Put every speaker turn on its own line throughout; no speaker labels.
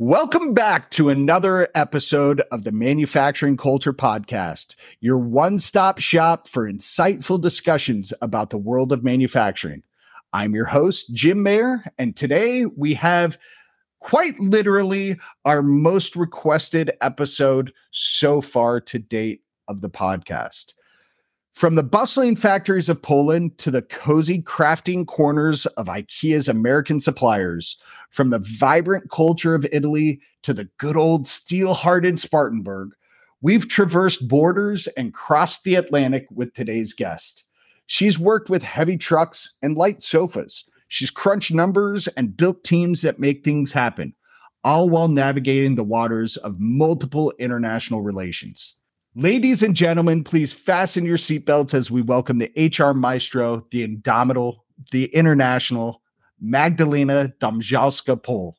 Welcome back to another episode of the Manufacturing Culture Podcast, your one stop shop for insightful discussions about the world of manufacturing. I'm your host, Jim Mayer, and today we have quite literally our most requested episode so far to date of the podcast. From the bustling factories of Poland to the cozy crafting corners of IKEA's American suppliers, from the vibrant culture of Italy to the good old steel hearted Spartanburg, we've traversed borders and crossed the Atlantic with today's guest. She's worked with heavy trucks and light sofas. She's crunched numbers and built teams that make things happen, all while navigating the waters of multiple international relations. Ladies and gentlemen, please fasten your seatbelts as we welcome the HR maestro, the indomitable, the international Magdalena Domzalska Pol.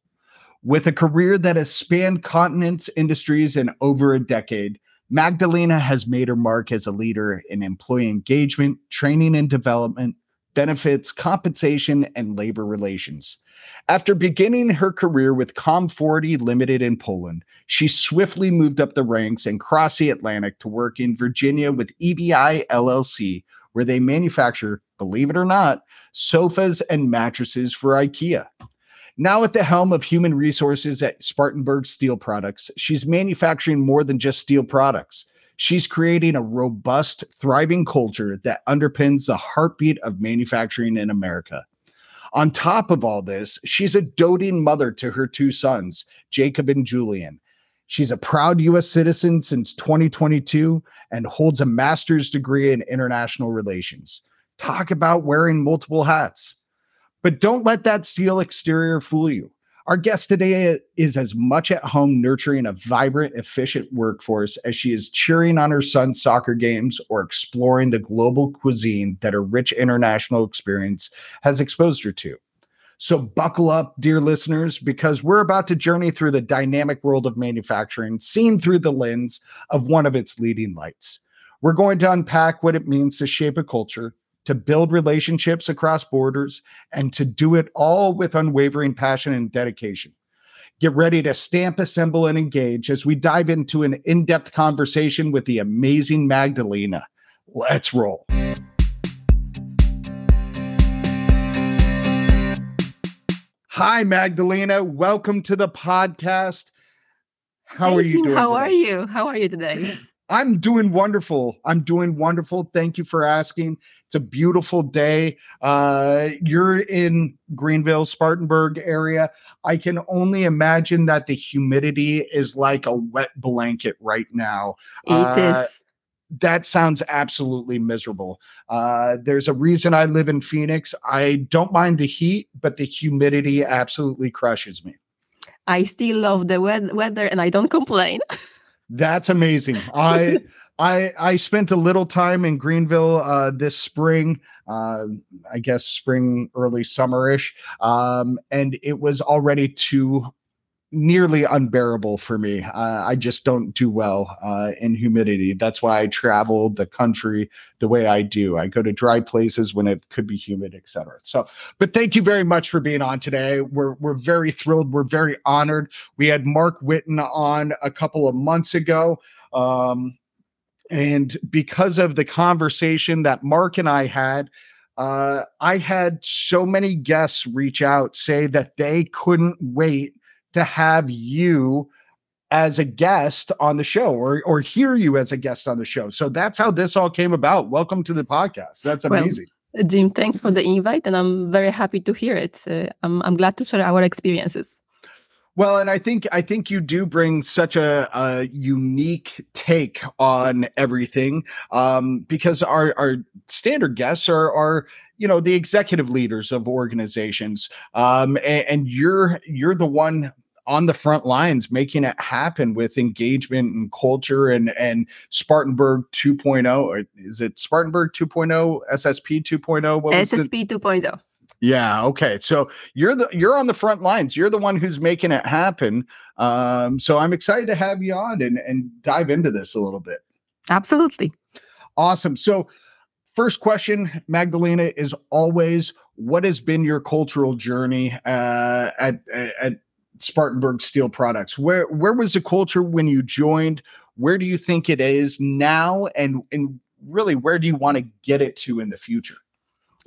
With a career that has spanned continents, industries, and over a decade, Magdalena has made her mark as a leader in employee engagement, training and development, benefits, compensation, and labor relations. After beginning her career with Com40 Limited in Poland, she swiftly moved up the ranks and crossed the Atlantic to work in Virginia with EBI LLC, where they manufacture, believe it or not, sofas and mattresses for IKEA. Now at the helm of human resources at Spartanburg Steel Products, she's manufacturing more than just steel products. She's creating a robust, thriving culture that underpins the heartbeat of manufacturing in America. On top of all this, she's a doting mother to her two sons, Jacob and Julian. She's a proud US citizen since 2022 and holds a master's degree in international relations. Talk about wearing multiple hats. But don't let that steel exterior fool you. Our guest today is as much at home nurturing a vibrant, efficient workforce as she is cheering on her son's soccer games or exploring the global cuisine that her rich international experience has exposed her to. So, buckle up, dear listeners, because we're about to journey through the dynamic world of manufacturing, seen through the lens of one of its leading lights. We're going to unpack what it means to shape a culture, to build relationships across borders, and to do it all with unwavering passion and dedication. Get ready to stamp, assemble, and engage as we dive into an in depth conversation with the amazing Magdalena. Let's roll. Hi, Magdalena. Welcome to the podcast. How
hey,
are you doing?
How
today?
are you? How are you today?
I'm doing wonderful. I'm doing wonderful. Thank you for asking. It's a beautiful day. Uh, you're in Greenville, Spartanburg area. I can only imagine that the humidity is like a wet blanket right now. Uh. That sounds absolutely miserable. Uh, there's a reason I live in Phoenix. I don't mind the heat, but the humidity absolutely crushes me.
I still love the wea- weather and I don't complain.
That's amazing. I I I spent a little time in Greenville uh, this spring. Uh, I guess spring, early summerish, um, and it was already too nearly unbearable for me. Uh, I just don't do well uh, in humidity. That's why I travel the country the way I do. I go to dry places when it could be humid, etc. So, but thank you very much for being on today. We're we're very thrilled. We're very honored. We had Mark Witten on a couple of months ago. Um, and because of the conversation that Mark and I had, uh, I had so many guests reach out say that they couldn't wait to have you as a guest on the show or or hear you as a guest on the show. So that's how this all came about. Welcome to the podcast. That's
Well,
amazing.
Jim, thanks for the invite and I'm very happy to hear it. Uh, I'm, I'm glad to share our experiences.
Well, and I think I think you do bring such a, a unique take on everything um, because our our standard guests are are you know the executive leaders of organizations, um, and, and you're you're the one on the front lines making it happen with engagement and culture and and Spartanburg 2.0 is it Spartanburg 2.0 SSP 2.0 what?
SSP 2.0.
Yeah. Okay. So you're the you're on the front lines. You're the one who's making it happen. Um, so I'm excited to have you on and and dive into this a little bit.
Absolutely.
Awesome. So first question, Magdalena, is always what has been your cultural journey uh, at at Spartanburg Steel Products. Where where was the culture when you joined? Where do you think it is now, and and really where do you want to get it to in the future?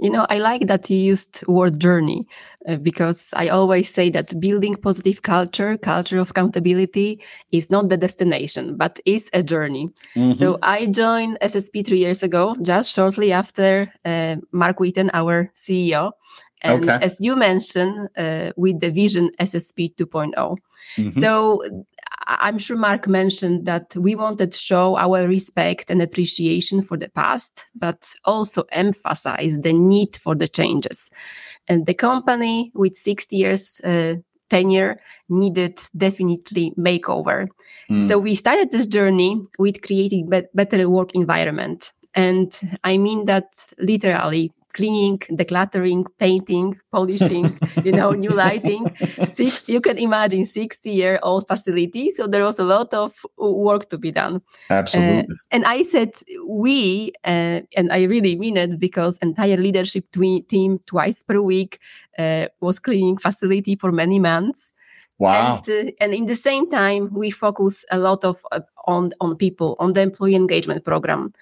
You know, I like that you used word journey uh, because I always say that building positive culture, culture of accountability, is not the destination, but is a journey. Mm-hmm. So I joined SSP three years ago, just shortly after uh, Mark Whitten, our CEO. And okay. as you mentioned, uh, with the vision SSP 2.0. Mm-hmm. So I'm sure Mark mentioned that we wanted to show our respect and appreciation for the past, but also emphasize the need for the changes. And the company with 60 years uh, tenure needed definitely makeover. Mm. So we started this journey with creating be- better work environment. And I mean that literally cleaning, decluttering, painting, polishing, you know, new lighting. Six, you can imagine 60 year old facility. So there was a lot of work to be done.
Absolutely. Uh,
and I said, we, uh, and I really mean it because entire leadership tw- team twice per week uh, was cleaning facility for many months.
Wow.
And, uh, and, in the same time, we focus a lot of uh, on on people on the employee engagement program.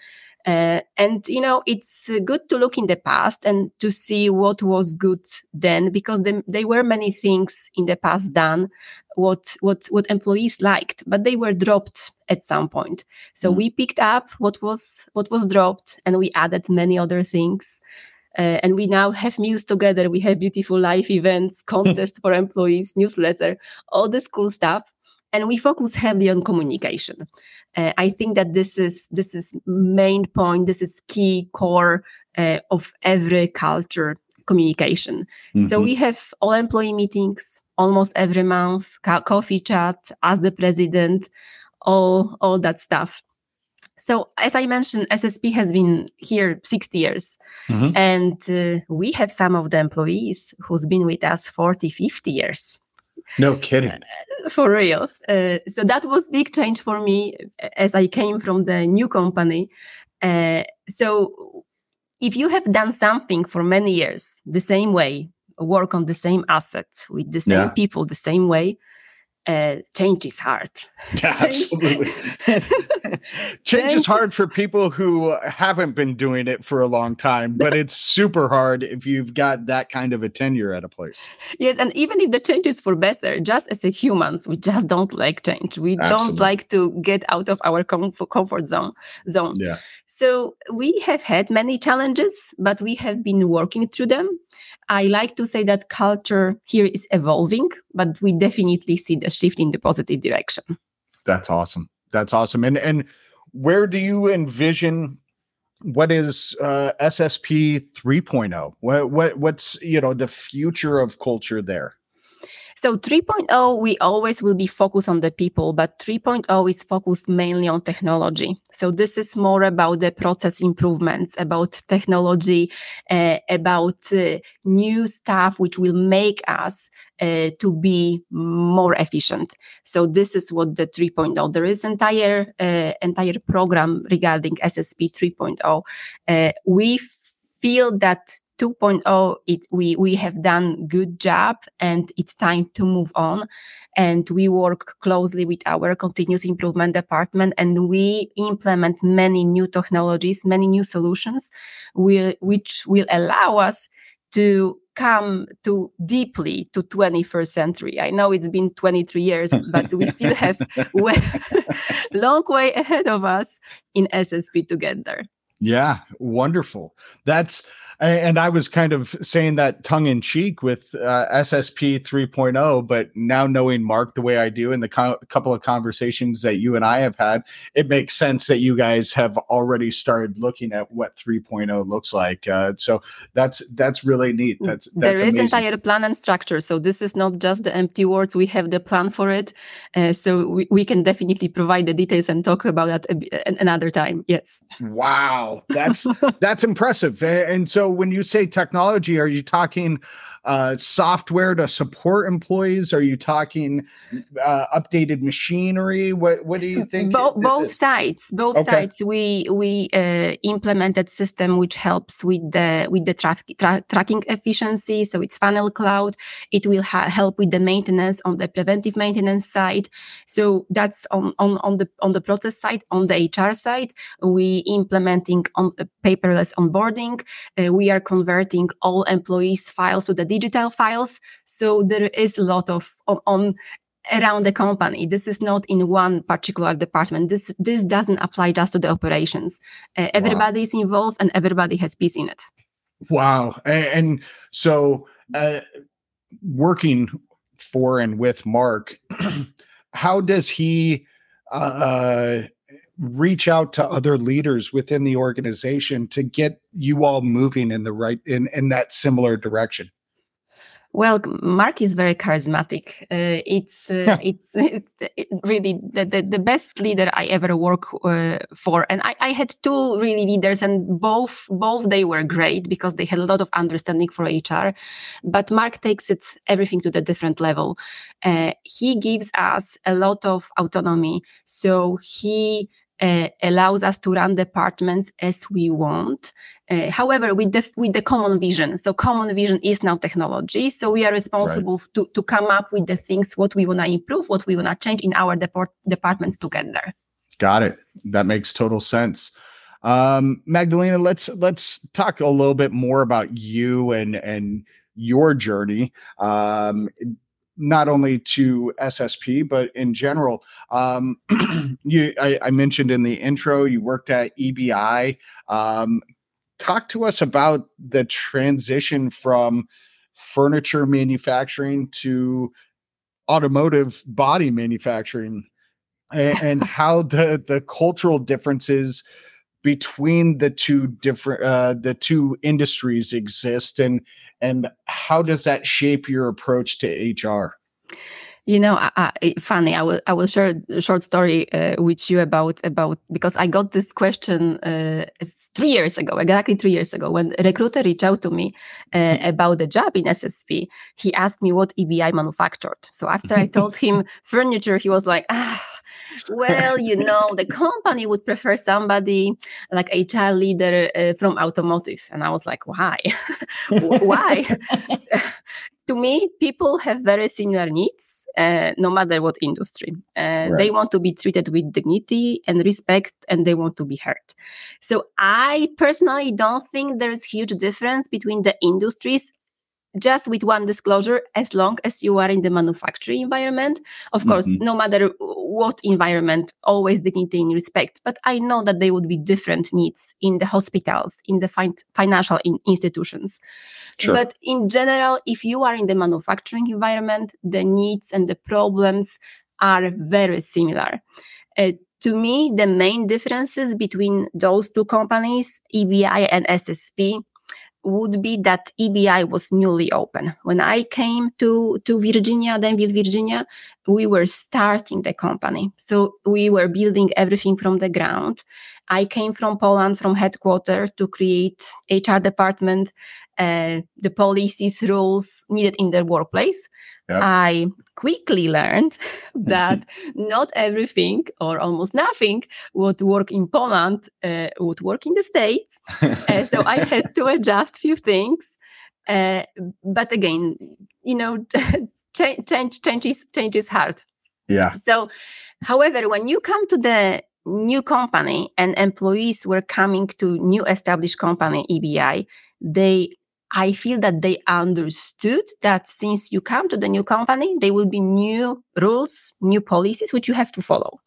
Uh, and you know it's uh, good to look in the past and to see what was good then because they, they were many things in the past done what what what employees liked but they were dropped at some point so mm. we picked up what was what was dropped and we added many other things uh, and we now have meals together we have beautiful life events contests for employees newsletter all this cool stuff and we focus heavily on communication. Uh, I think that this is this is main point. This is key core uh, of every culture communication. Mm-hmm. So we have all employee meetings almost every month, co- coffee chat, as the president, all all that stuff. So as I mentioned, SSP has been here 60 years mm-hmm. and uh, we have some of the employees who's been with us 40, 50 years.
No kidding.
Uh, for real. Uh, so that was big change for me as I came from the new company. Uh, so if you have done something for many years the same way, work on the same assets with the same yeah. people the same way, uh, change is hard.
Yeah, absolutely. change is hard for people who haven't been doing it for a long time, but it's super hard if you've got that kind of a tenure at a place.
Yes, and even if the change is for better, just as a humans, we just don't like change. We absolutely. don't like to get out of our comfort zone. Zone.
Yeah.
So we have had many challenges, but we have been working through them. I like to say that culture here is evolving, but we definitely see the shift in the positive direction.
That's awesome. That's awesome. And and where do you envision what is uh, SSP 3.0? What what what's you know the future of culture there?
So 3.0, we always will be focused on the people, but 3.0 is focused mainly on technology. So this is more about the process improvements, about technology, uh, about uh, new stuff which will make us uh, to be more efficient. So this is what the 3.0. There is entire entire program regarding SSP 3.0. Uh, we feel that 2.0 it we we have done good job and it's time to move on. And we work closely with our continuous improvement department and we implement many new technologies many new solutions will, which will allow us to come to deeply to 21st century. I know it's been 23 years but we still have way, long way ahead of us in ssp together.
Yeah wonderful. That's and I was kind of saying that tongue in cheek with uh, SSP 3.0, but now knowing Mark the way I do and the co- couple of conversations that you and I have had, it makes sense that you guys have already started looking at what 3.0 looks like. Uh, so that's that's really neat. Mm, that's, that's
there is amazing. entire plan and structure. So this is not just the empty words. We have the plan for it. Uh, so we, we can definitely provide the details and talk about that another time. Yes.
Wow, that's that's impressive. And so when you say technology, are you talking uh, software to support employees? Are you talking uh, updated machinery? What What do you think?
Bo- both is? sides. Both okay. sides. We we uh, implemented system which helps with the with the tra- tra- tracking efficiency. So it's Funnel Cloud. It will ha- help with the maintenance on the preventive maintenance side. So that's on on on the on the process side. On the HR side, we implementing on uh, paperless onboarding. Uh, we are converting all employees' files to the digital files. So there is a lot of on, on around the company. This is not in one particular department. This this doesn't apply just to the operations. Uh, everybody wow. is involved and everybody has piece in it.
Wow! And, and so, uh, working for and with Mark, how does he? Uh, reach out to other leaders within the organization to get you all moving in the right in in that similar direction
well, Mark is very charismatic. Uh, it's uh, it's it, it really the, the, the, best leader I ever worked uh, for, and I, I had two really leaders, and both both they were great because they had a lot of understanding for HR. But Mark takes it everything to the different level. Uh, he gives us a lot of autonomy, so he uh, allows us to run departments as we want. Uh, however, with the with the common vision, so common vision is now technology. So we are responsible right. to to come up with the things what we want to improve, what we want to change in our deport- departments together.
Got it. That makes total sense. Um, Magdalena, let's let's talk a little bit more about you and and your journey. Um, not only to SSP but in general. Um, you, I, I, mentioned in the intro, you worked at EBI. Um, talk to us about the transition from furniture manufacturing to automotive body manufacturing, and, and how the the cultural differences between the two different uh, the two industries exist and and how does that shape your approach to hr
you know I, I, funny i will i will share a short story uh, with you about about because i got this question uh, three years ago exactly three years ago when a recruiter reached out to me uh, mm-hmm. about the job in ssp he asked me what ebi manufactured so after i told him furniture he was like ah well, you know, the company would prefer somebody like HR leader uh, from automotive. And I was like, why? why? to me, people have very similar needs, uh, no matter what industry. Uh, right. They want to be treated with dignity and respect, and they want to be heard. So I personally don't think there's huge difference between the industries just with one disclosure as long as you are in the manufacturing environment of course mm-hmm. no matter what environment always dignity and respect but i know that there would be different needs in the hospitals in the fin- financial in- institutions sure. but in general if you are in the manufacturing environment the needs and the problems are very similar uh, to me the main differences between those two companies ebi and ssp would be that EBI was newly open. When I came to, to Virginia, Danville, Virginia, we were starting the company. So we were building everything from the ground. I came from Poland, from headquarters to create HR department, uh, the policies, rules needed in the workplace. Yep. I quickly learned that not everything or almost nothing would work in Poland uh, would work in the States. uh, so I had to adjust few things. Uh, but again, you know, change, change, change, is, change is hard.
Yeah.
So, however, when you come to the new company and employees were coming to new established company EBI, they I feel that they understood that since you come to the new company, there will be new rules, new policies, which you have to follow.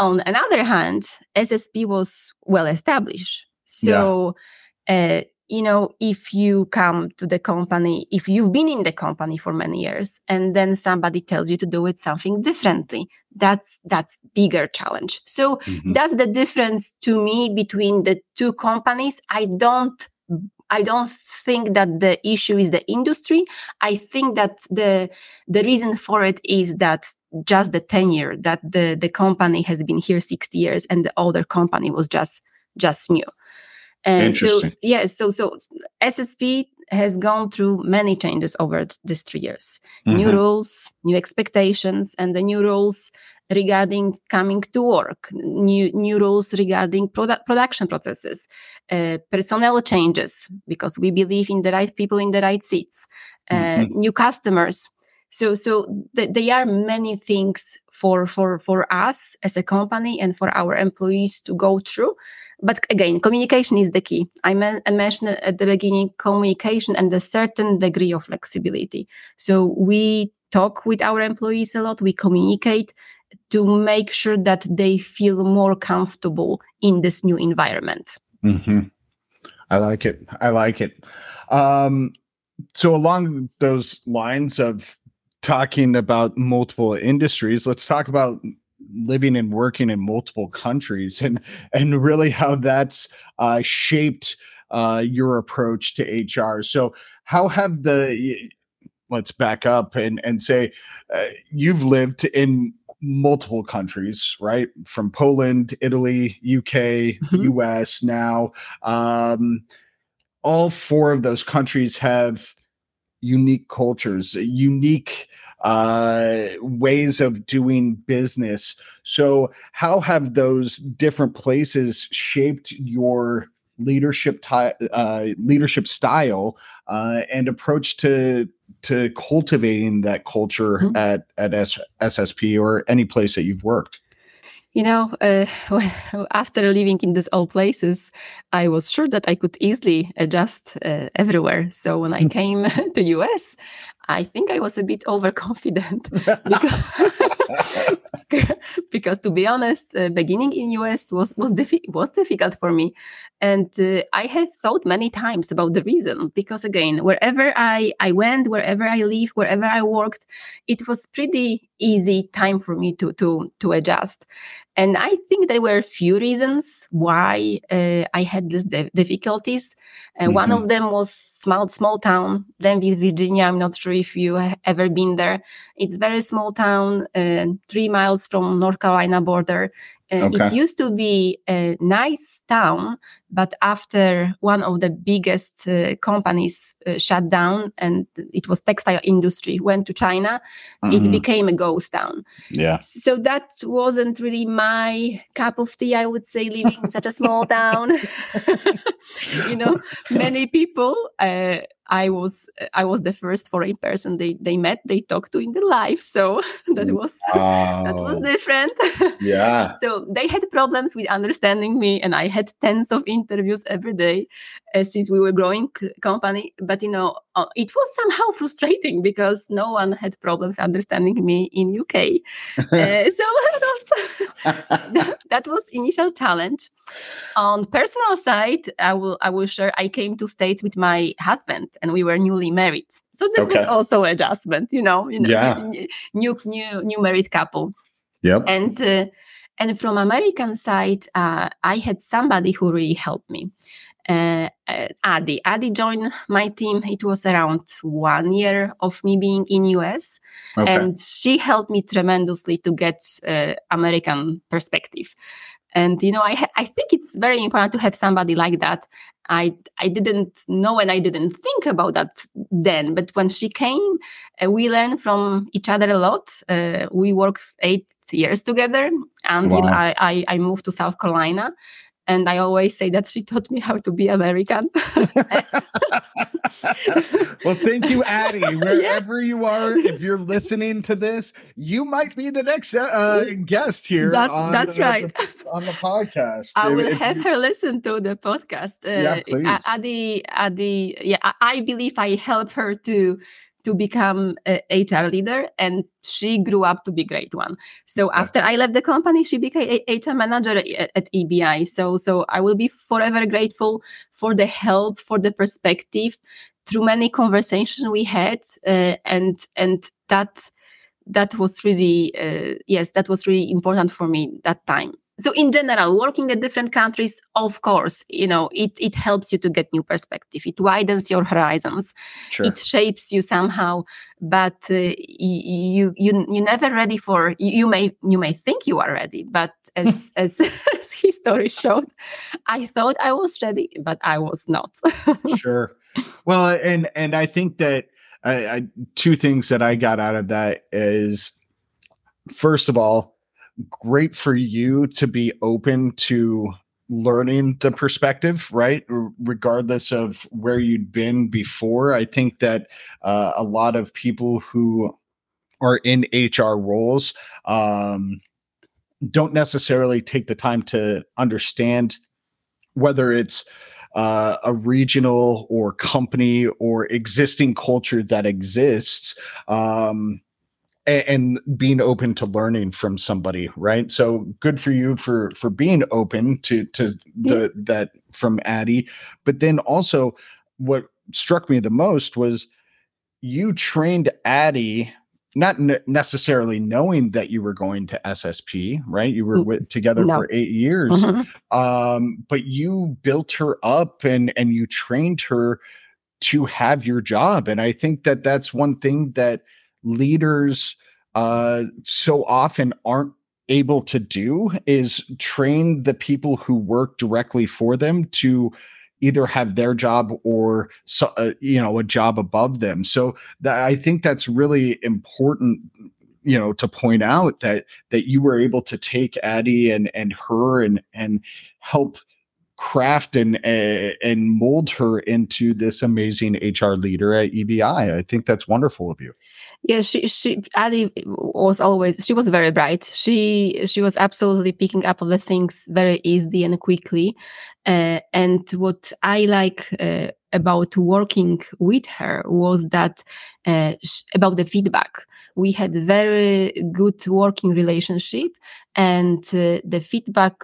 On another hand, SSP was well established. So, yeah. uh, you know, if you come to the company, if you've been in the company for many years and then somebody tells you to do it something differently, that's, that's bigger challenge. So mm-hmm. that's the difference to me between the two companies. I don't I don't think that the issue is the industry. I think that the the reason for it is that just the tenure that the the company has been here 60 years and the older company was just just new. And so yes, so so SSP has gone through many changes over these three years. Mm-hmm. New rules, new expectations, and the new rules regarding coming to work, new new rules regarding product production processes, uh, personnel changes because we believe in the right people in the right seats, uh, mm-hmm. new customers. So so th- there are many things for for for us as a company and for our employees to go through. But again, communication is the key. I, I mentioned at the beginning communication and a certain degree of flexibility. So we talk with our employees a lot, we communicate to make sure that they feel more comfortable in this new environment.
Mm-hmm. I like it. I like it. Um, so, along those lines of talking about multiple industries, let's talk about living and working in multiple countries and and really how that's uh, shaped uh, your approach to HR. So how have the let's back up and and say uh, you've lived in multiple countries, right? From Poland, Italy, UK, mm-hmm. US now. Um, all four of those countries have unique cultures, unique uh, ways of doing business. So, how have those different places shaped your leadership ty- uh, leadership style uh, and approach to to cultivating that culture mm-hmm. at at S- SSP or any place that you've worked?
You know, uh, after living in these old places, I was sure that I could easily adjust uh, everywhere. So when I came to US, I think I was a bit overconfident because, because to be honest, uh, beginning in US was was, diffi- was difficult for me, and uh, I had thought many times about the reason. Because again, wherever I I went, wherever I lived, wherever I worked, it was pretty easy time for me to to to adjust. And I think there were a few reasons why uh, I had these difficulties. Uh, mm-hmm. One of them was small small town, Danville, Virginia. I'm not sure if you have ever been there. It's very small town, uh, three miles from North Carolina border, uh, okay. It used to be a nice town, but after one of the biggest uh, companies uh, shut down and it was textile industry went to China, mm-hmm. it became a ghost town.
Yeah.
So that wasn't really my cup of tea, I would say, living in such a small town. you know, many people uh, I was I was the first foreign person they they met they talked to in their life so that was wow. that was different.
Yeah.
So they had problems with understanding me and I had tens of interviews every day uh, since we were growing company. But you know uh, it was somehow frustrating because no one had problems understanding me in UK uh, so that was that was initial challenge on personal side I will I will share I came to states with my husband and we were newly married. So this okay. was also adjustment, you know, you know,
yeah.
new new new married couple.
Yep.
And uh, and from American side, uh, I had somebody who really helped me. Uh, uh, Adi. Adi joined my team. It was around one year of me being in US, okay. and she helped me tremendously to get uh, American perspective. And you know, I I think it's very important to have somebody like that I I didn't know and I didn't think about that then. But when she came, uh, we learned from each other a lot. Uh, we worked eight years together until wow. I, I, I moved to South Carolina, and I always say that she taught me how to be American.
well, thank you, Addie. Wherever yeah. you are, if you're listening to this, you might be the next uh, guest here.
That, on, that's right.
The, on the podcast.
I will if have you... her listen to the podcast.
Uh, yeah, please.
Addie, Addie, yeah, I believe I help her to to become a HR leader and she grew up to be great one. So after I left the company, she became a HR manager at, at EBI. So so I will be forever grateful for the help, for the perspective through many conversations we had uh, and and that that was really uh, yes that was really important for me that time so in general working in different countries of course you know it it helps you to get new perspective it widens your horizons
Sure.
it shapes you somehow but uh, you you you never ready for you, you may you may think you are ready but as as, as history showed i thought i was ready but i was not
sure. Well, and and I think that I, I two things that I got out of that is first of all, great for you to be open to learning the perspective, right? Regardless of where you'd been before. I think that uh, a lot of people who are in HR roles um, don't necessarily take the time to understand whether it's uh, a regional or company or existing culture that exists um, and, being open to learning from somebody right? So good for you for for being open to to the that from addie. But then also what struck me the most was you trained addie not ne- necessarily knowing that you were going to ssp right? You were with, together
no.
for eight years
Mhm.
um, but you built her up and and you trained her to have your job. And i think that that's one thing that leaders uh so often aren't able to do is train the people who work directly for them to either have their job or so, uh, you know a job above them. So that i think that's really important you know to point out that that you were able to take addie and and her and and help craft and uh, and mold her into this amazing hr leader at ebi i think that's wonderful of you
yeah she she Addie was always she was very bright. She she was absolutely picking up on the things very easily and quickly. Uh, and what i like uh, about working with her was that uh, sh- about the feedback we had very good working relationship and uh, the feedback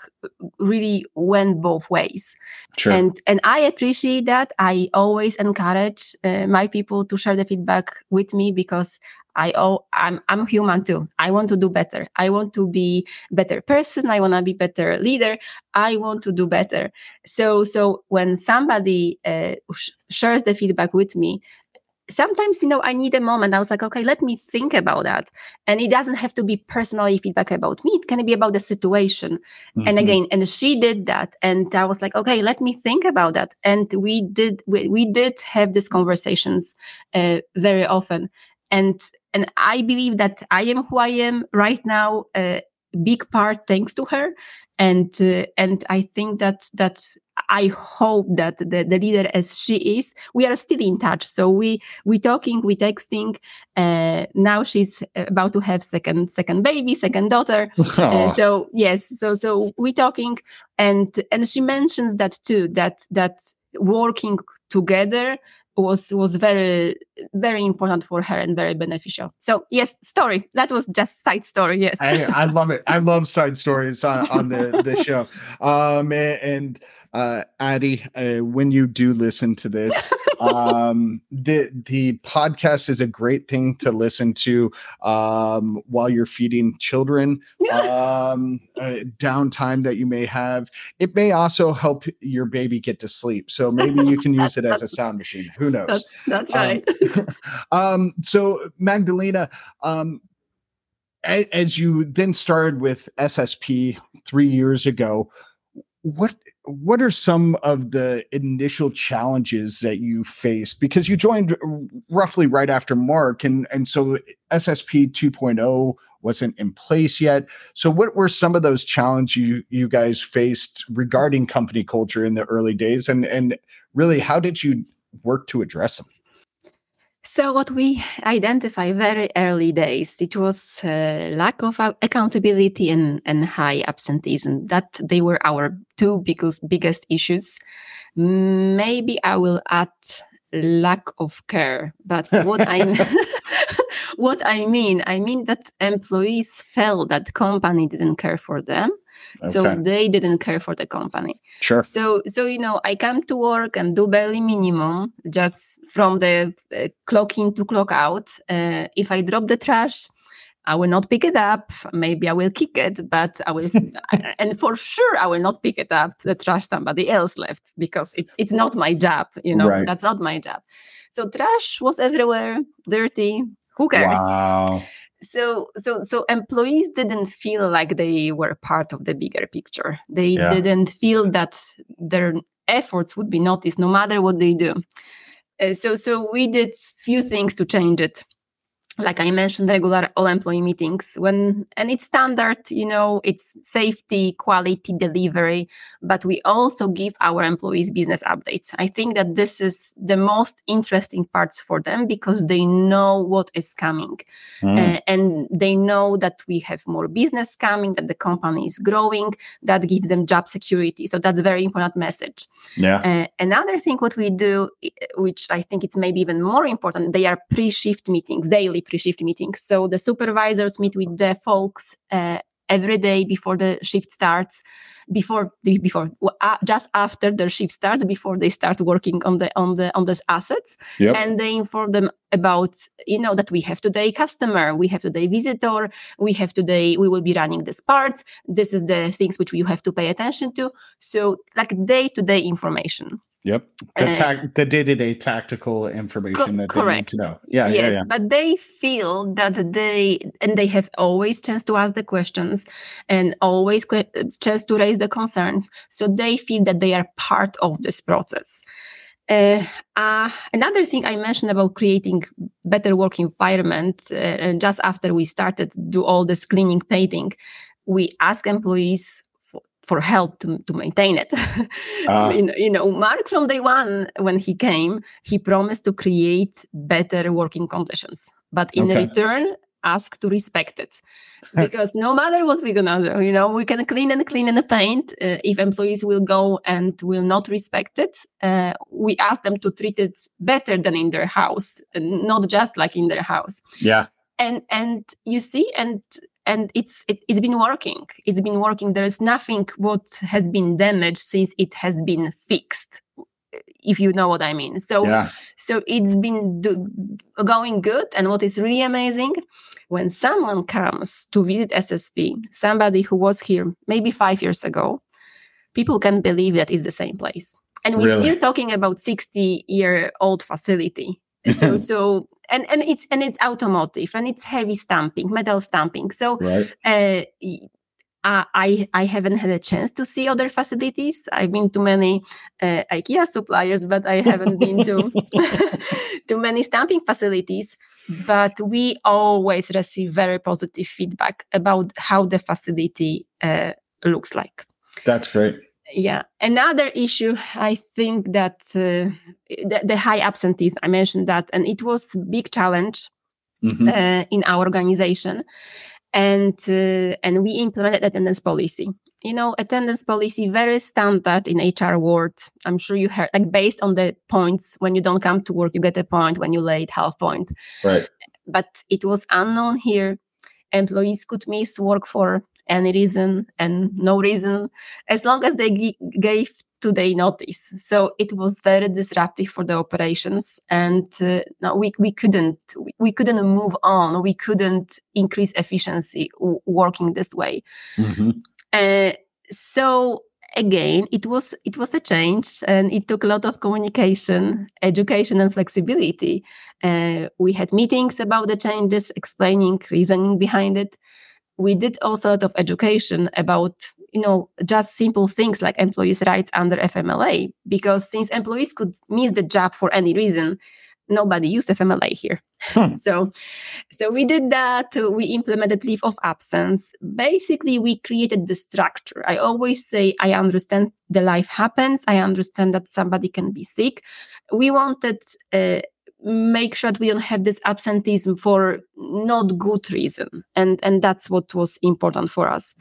really went both ways.
Sure.
And and i appreciate that. I always encourage uh, my people to share the feedback with me because i oh i'm i'm human too. I want to do better. I want to be better person. I want to be better leader. I want to do better. So so when somebody uh, sh- shares the feedback with me sometimes you know i need a moment. I was like okay let me think about that. And it doesn't have to be personally feedback about me. It can be about the situation. And
Mhm.
again and she did that. And i was like okay let me think about that. And we did we, we did have these conversations uh, very often. And and i believe that i am who i am right now a big part thanks to her. And uh, and i think that that i hope that the, the leader as she is we are still in touch. So we we talking we texting uh, now she's about to have second second baby second daughter. Uh, so yes so so we talking and and she mentions that too that that working together was was very very important for her and very beneficial so yes story that was just side story yes
I, I love it. I love side stories on, on the, the show. Um, and uh, Addie, uh, when you do listen to this, um, the the podcast is a great thing to listen to um, while you're feeding children. Um, uh, downtime that you may have. It may also help your baby get to sleep. So maybe you can use it as a sound machine. Who knows?
that's, that's
Um,
right
um, so Magdalena, um, a- as you then started with SSP three years ago, what what are some of the initial challenges that you faced? Because you joined roughly right after Mark, and and so SSP 2.0 wasn't in place yet. So what were some of those challenges you you guys faced regarding company culture in the early days, and and really how did you work to address them?
So what we identify very early days, it was uh, lack of accountability and, and high absenteeism. That they were our two biggest biggest issues. Maybe I will add lack of care, but what I what I mean, I mean that employees felt that company didn't care for them, so they didn't care for the company.
Sure.
So, so you know, I come to work and do barely minimum, just from the uh, clock in to clock out. Uh, if I drop the trash, I will not pick it up. Maybe I will kick it, but I will, and for sure, I will not pick it up. The trash somebody else left because it, it's not my job. You know, right. that's not my job. So trash was everywhere, dirty. Who cares?
Wow.
So, so, so employees didn't feel like they were part of the bigger picture. They yeah. didn't feel that their efforts would be noticed, no matter what they do. Uh, so, so we did few things to change it like I mentioned, regular all employee meetings when and it's standard, you know, it's safety, quality, delivery, but we also give our employees business updates. I think that this is the most interesting parts for them because they know what is coming mm. uh, and they know that we have more business coming, that the company is growing, that gives them job security. So that's a very important message.
Yeah. Uh,
another thing what we do, which I think it's maybe even more important, they are pre-shift meetings, daily pre-shift meetings. So the supervisors meet with the folks uh, every day before the shift starts before the, before uh, just after their shift starts before they start working on the on the on these assets yep. and they inform them about you know that we have today customer we have today visitor we have today we will be running this part this is the things which you have to pay attention to so like day to day information
Yep. The, ta- the day-to-day tactical information co- that correct. they need to know. Yeah, yes, yeah, yeah.
but they feel that they and they have always chance to ask the questions and always que- chance to raise the concerns. So they feel that they are part of this process. Uh, uh, another thing I mentioned about creating better work environment, uh, and just after we started do all this cleaning, painting, we ask employees for help to, to maintain it. Uh, you, know, you, know, Mark from day one, when he came, he promised to create better working conditions, but in okay. return, ask to respect it. Because no matter what we're gonna do, you know, we can clean and clean and paint. Uh, if employees will go and will not respect it, uh, we ask them to treat it better than in their house, not just like in their house.
Yeah.
And and you see, and and it's it, has been working. It's been working. There is nothing what has been damaged since it has been fixed if you know what i mean. So yeah. so it's been do, going good. And what is really amazing when someone comes to visit ssp somebody who was here maybe five years ago people can believe that it's the same place. And we're really? still talking about 60 year old facility. So so and and it's and it's automotive and it's heavy stamping metal stamping so right. uh, I I haven't had a chance to see other facilities. I've been to many uh, IKEA suppliers, but I haven't been to to many stamping facilities. But we always receive very positive feedback about how the facility uh, looks like.
That's great
yeah. Another issue i think that uh, the, the, high absentees i mentioned that and it was a big challenge mm-hmm. uh, in our organization. And uh, and we implemented attendance policy. You know attendance policy very standard in hr world. I'm sure you heard like based on the points when you don't come to work you get a point. When you late half point.
Right.
But it was unknown here. Employees could miss work for any reason and no reason, as long as they g- gave today notice. So it was very disruptive for the operations, and uh, no, we we couldn't we, we, couldn't move on. We couldn't increase efficiency w- working this way. Mm-hmm. Uh, so again it was it was a change and it took a lot of communication education and flexibility uh, we had meetings about the changes explaining reasoning behind it we did also a lot of education about you know just simple things like employees rights under fmla because since employees could miss the job for any reason nobody used fmla here. Hmm. so so we did that. We implemented leave of absence. Basically we created the structure. I always say i understand the life happens. I understand that somebody can be sick. We wanted uh, make sure that we don't have this absenteeism for not good reason. And and that's what was important for us.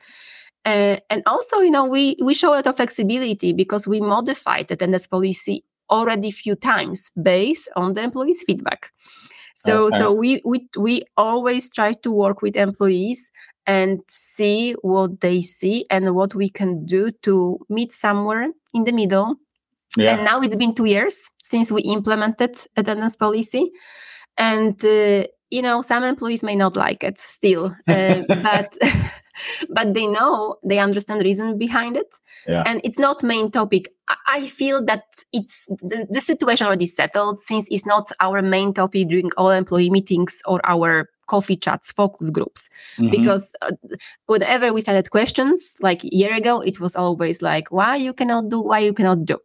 Uh, and also you know we we show a lot of flexibility because we modified the attendance policy already a few times based on the employees feedback. So okay. so we, we we always try to work with employees and see what they see and what we can do to meet somewhere in the middle yeah. And now it's been two years since we implemented attendance policy. And uh, you know some employees may not like it still uh, but but they know they understand the reason behind it. Yeah. and it's not main topic. I feel that it's the, the situation already settled since it's not our main topic during all employee meetings or our coffee chats focus groups. Mm-hmm. because uh, whenever we started questions like a year ago it was always like why you cannot do why you cannot do?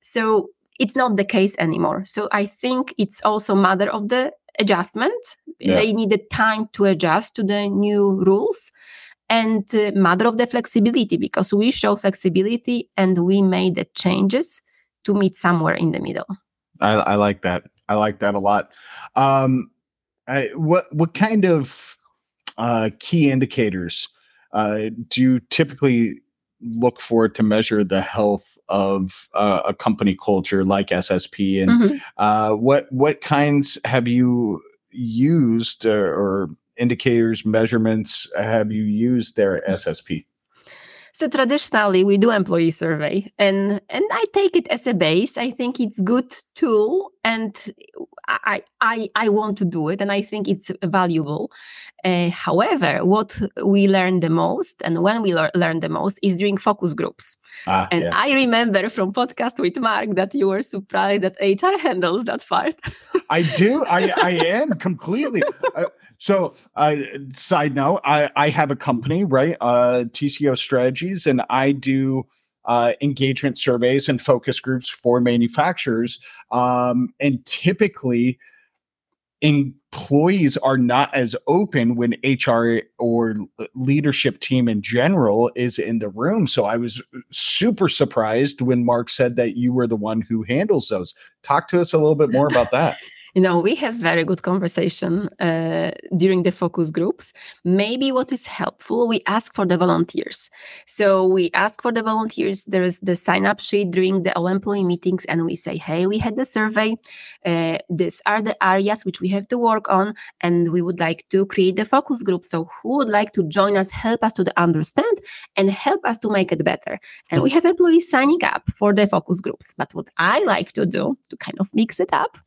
So it's not the case anymore. So i think it's also matter of the adjustment. Yeah. they needed time to adjust to the new rules and uh, matter of the flexibility because we show flexibility and we made the changes to meet somewhere in the middle.
I, I like that. I like that a lot. Um, I, what what kind of uh, key indicators uh, do you typically look for to measure the health of uh, a company culture like SSP, and mm-hmm. Uh, what what kinds have you used or, or indicators measurements have you used there at mm-hmm. SSP?
So traditionally we do employee survey and and I take it as a base. I think it's good tool and I I I want to do it and I think it's valuable. Uh, however, what we learn the most and when we le- learn the most is during focus groups. Ah, and yeah. I remember from podcast with Mark that you were surprised that HR handles that part.
I do. I, I am completely. Uh, so, uh, side note, I, I have a company, right? Uh, TCO Strategies, and I do uh, engagement surveys and focus groups for manufacturers. Um, and typically, employees are not as open when HR or leadership team in general is in the room. So I was super surprised when Mark said that you were the one who handles those. Talk to us a little bit more about that
you know we have very good conversation uh, during the focus groups. Maybe what is helpful we ask for the volunteers. So we ask for the volunteers there is the sign up sheet during the all employee meetings and we say hey we had the survey. Uh, these are the areas which we have to work on and we would like to create the focus group. So who would like to join us help us to understand and help us to make it better? And we have employees signing up for the focus groups. But what i like to do to kind of mix it up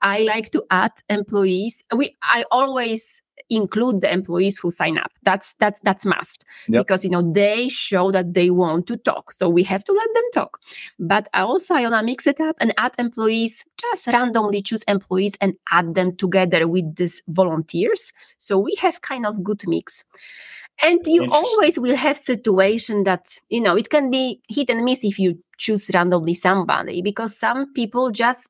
i like to add employees. We I always include the employees who sign up. That's that's that's must yep. because you know they show that they want to talk. So we have to let them talk. But I also I wanna mix it up and add employees, just randomly choose employees and add them together with these volunteers. So we have kind of good mix. And you always will have situation that, you know, it can be hit and miss if you choose randomly somebody because some people just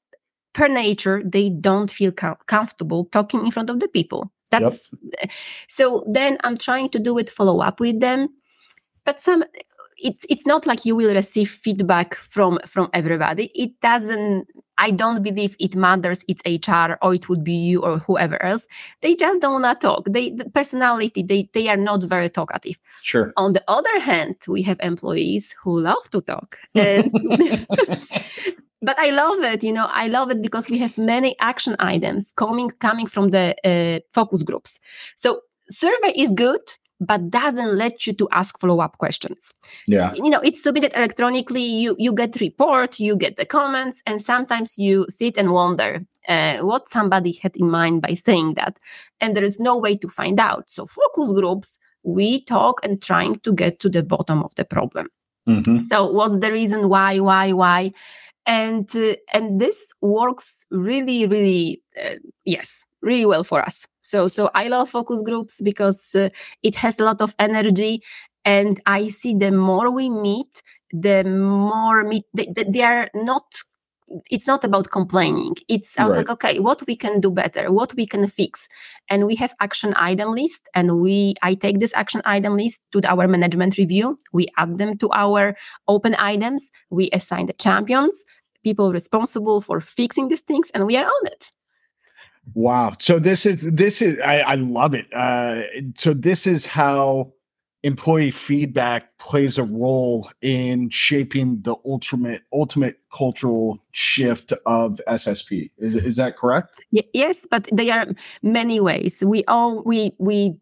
per nature they don't feel com- comfortable talking in front of the people. That's yep. so then i'm trying to do it follow up with them. But some it's it's not like you will receive feedback from from everybody. It doesn't i don't believe it matters it's hr or it would be you or whoever else. They just don't want to talk. They the personality they they are not very talkative.
Sure.
On the other hand we have employees who love to talk and but I love it. You know, I love it because we have many action items coming coming from the uh, focus groups. So survey is good, but doesn't let you to ask follow up questions.
Yeah,
so, you know, it's submitted electronically. You you get report, you get the comments, and sometimes you sit and wonder uh, what somebody had in mind by saying that, and there is no way to find out. So focus groups, we talk and trying to get to the bottom of the problem. Mm-hmm. So what's the reason why, why, why? And uh, and this works really really uh, yes really well for us. So so i love focus groups because uh, it has a lot of energy and i see the more we meet the more meet they, they are not it's not about complaining. It's i was right. like okay what we can do better? What we can fix? And we have action item list and we i take this action item list to our management review. We add them to our open items. We assign the champions people responsible for fixing these things and we are on it.
Wow. So this is this is i, I love it. Uh, so this is how employee feedback plays a role in shaping the ultimate ultimate cultural shift of SSP. Is, is that correct?
Yes, but there are many ways. We all we we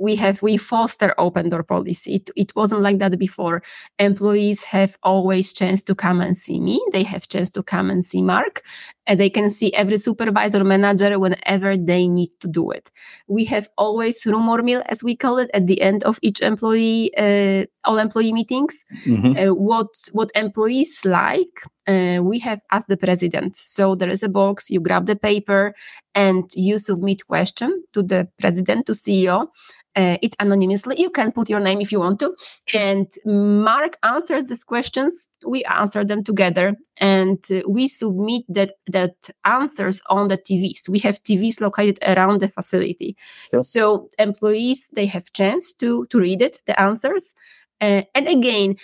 we have we foster open door policy it, it wasn't like that before employees have always chance to come and see me they have chance to come and see mark and they can see every supervisor manager whenever they need to do it. We have always rumor mill, as we call it, at the end of each employee, uh, all employee meetings. Mm-hmm. Uh, what what employees like, uh, we have asked the president. So there is a box. You grab the paper and you submit question to the president, to CEO uh, it's anonymously. You can put your name if you want to. And Mark answers these questions. We answer them together, and uh, we submit that that answers on the TVs. We have TVs located around the facility, so employees they have chance to to read it, the answers. Uh, and again,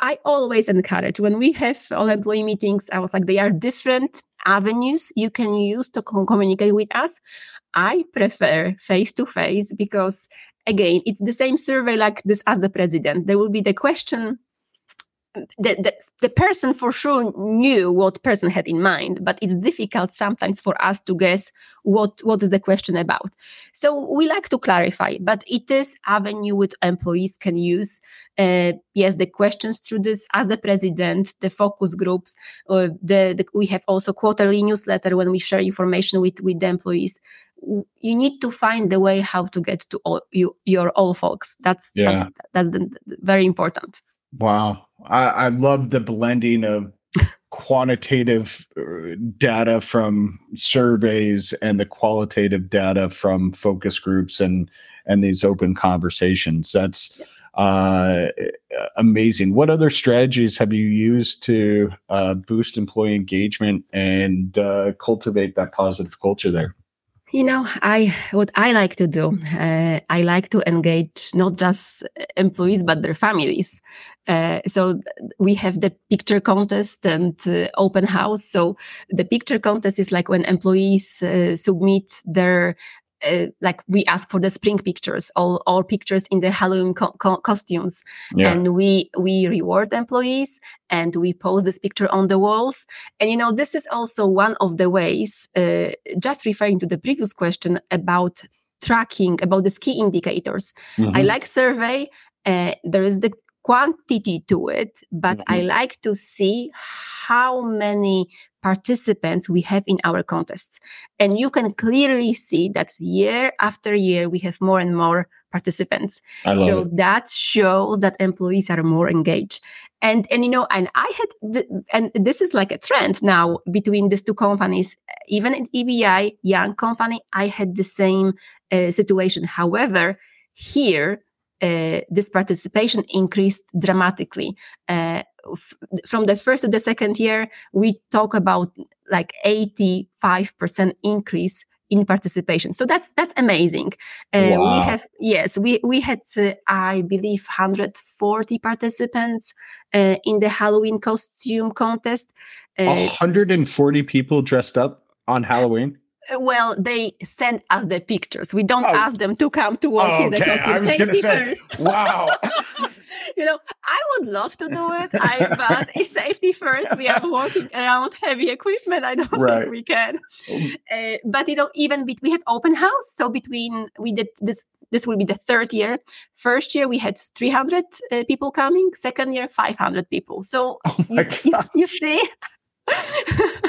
I always encourage when we have all employee meetings, I was like, they are different avenues you can use to communicate with us. I prefer face to face because, again, it's the same survey like this as the president. There will be the question the, the, the, person for sure knew what person had in mind but it's difficult sometimes for us to guess what what is the question about so we like to clarify but it is avenue which employees can use uh, yes the questions through this as the president the focus groups uh, the, the, we have also quarterly newsletter when we share information with with the employees you need to find the way how to get to all you, your all folks that's yeah. that's, that's the, the, very important
Wow. I, I love the blending of quantitative uh, data from surveys and the qualitative data from focus groups and and these open conversations. That's uh, amazing. What other strategies have you used to uh, boost employee engagement and uh, cultivate that positive culture there?
You know, I what I like to do, uh, I like to engage not just employees but their families. Uh, so we have the picture contest and uh, open house. So the picture contest is like when employees uh, submit their uh, like we ask for the spring pictures all all pictures in the halloween co- co- costumes yeah. and we we reward employees and we post this picture on the walls and you know this is also one of the ways uh, just referring to the previous question about tracking about the key indicators mm-hmm. i like survey uh, there is the quantity to it but mm-hmm. i like to see how many participants we have in our contests. And you can clearly see that year after year, we have more and more participants. so it. that shows that employees are more engaged. And, and you know, and I had, th- and this is like a trend now between these two companies. Even at EBI, young company, I had the same uh, situation. However, here, uh, this participation increased dramatically. Uh, f- from the first to the second year, we talk about like 85% increase in participation. So that's that's amazing. Uh, wow. We have yes, we we had uh, I believe 140 participants uh, in the Halloween costume contest.
140 people dressed up on Halloween.
Well, they send us the pictures. We don't oh. ask them to come to work oh, in the okay. costume.
I was going to say, wow.
you know, I would love to do it, I, but it's safety first. We are walking around heavy equipment. I don't right. think we can. Um, uh, but you know, even be- we have open house. So between we did this. This will be the third year. First year we had 300 uh, people coming. Second year 500 people. So oh you, you, you see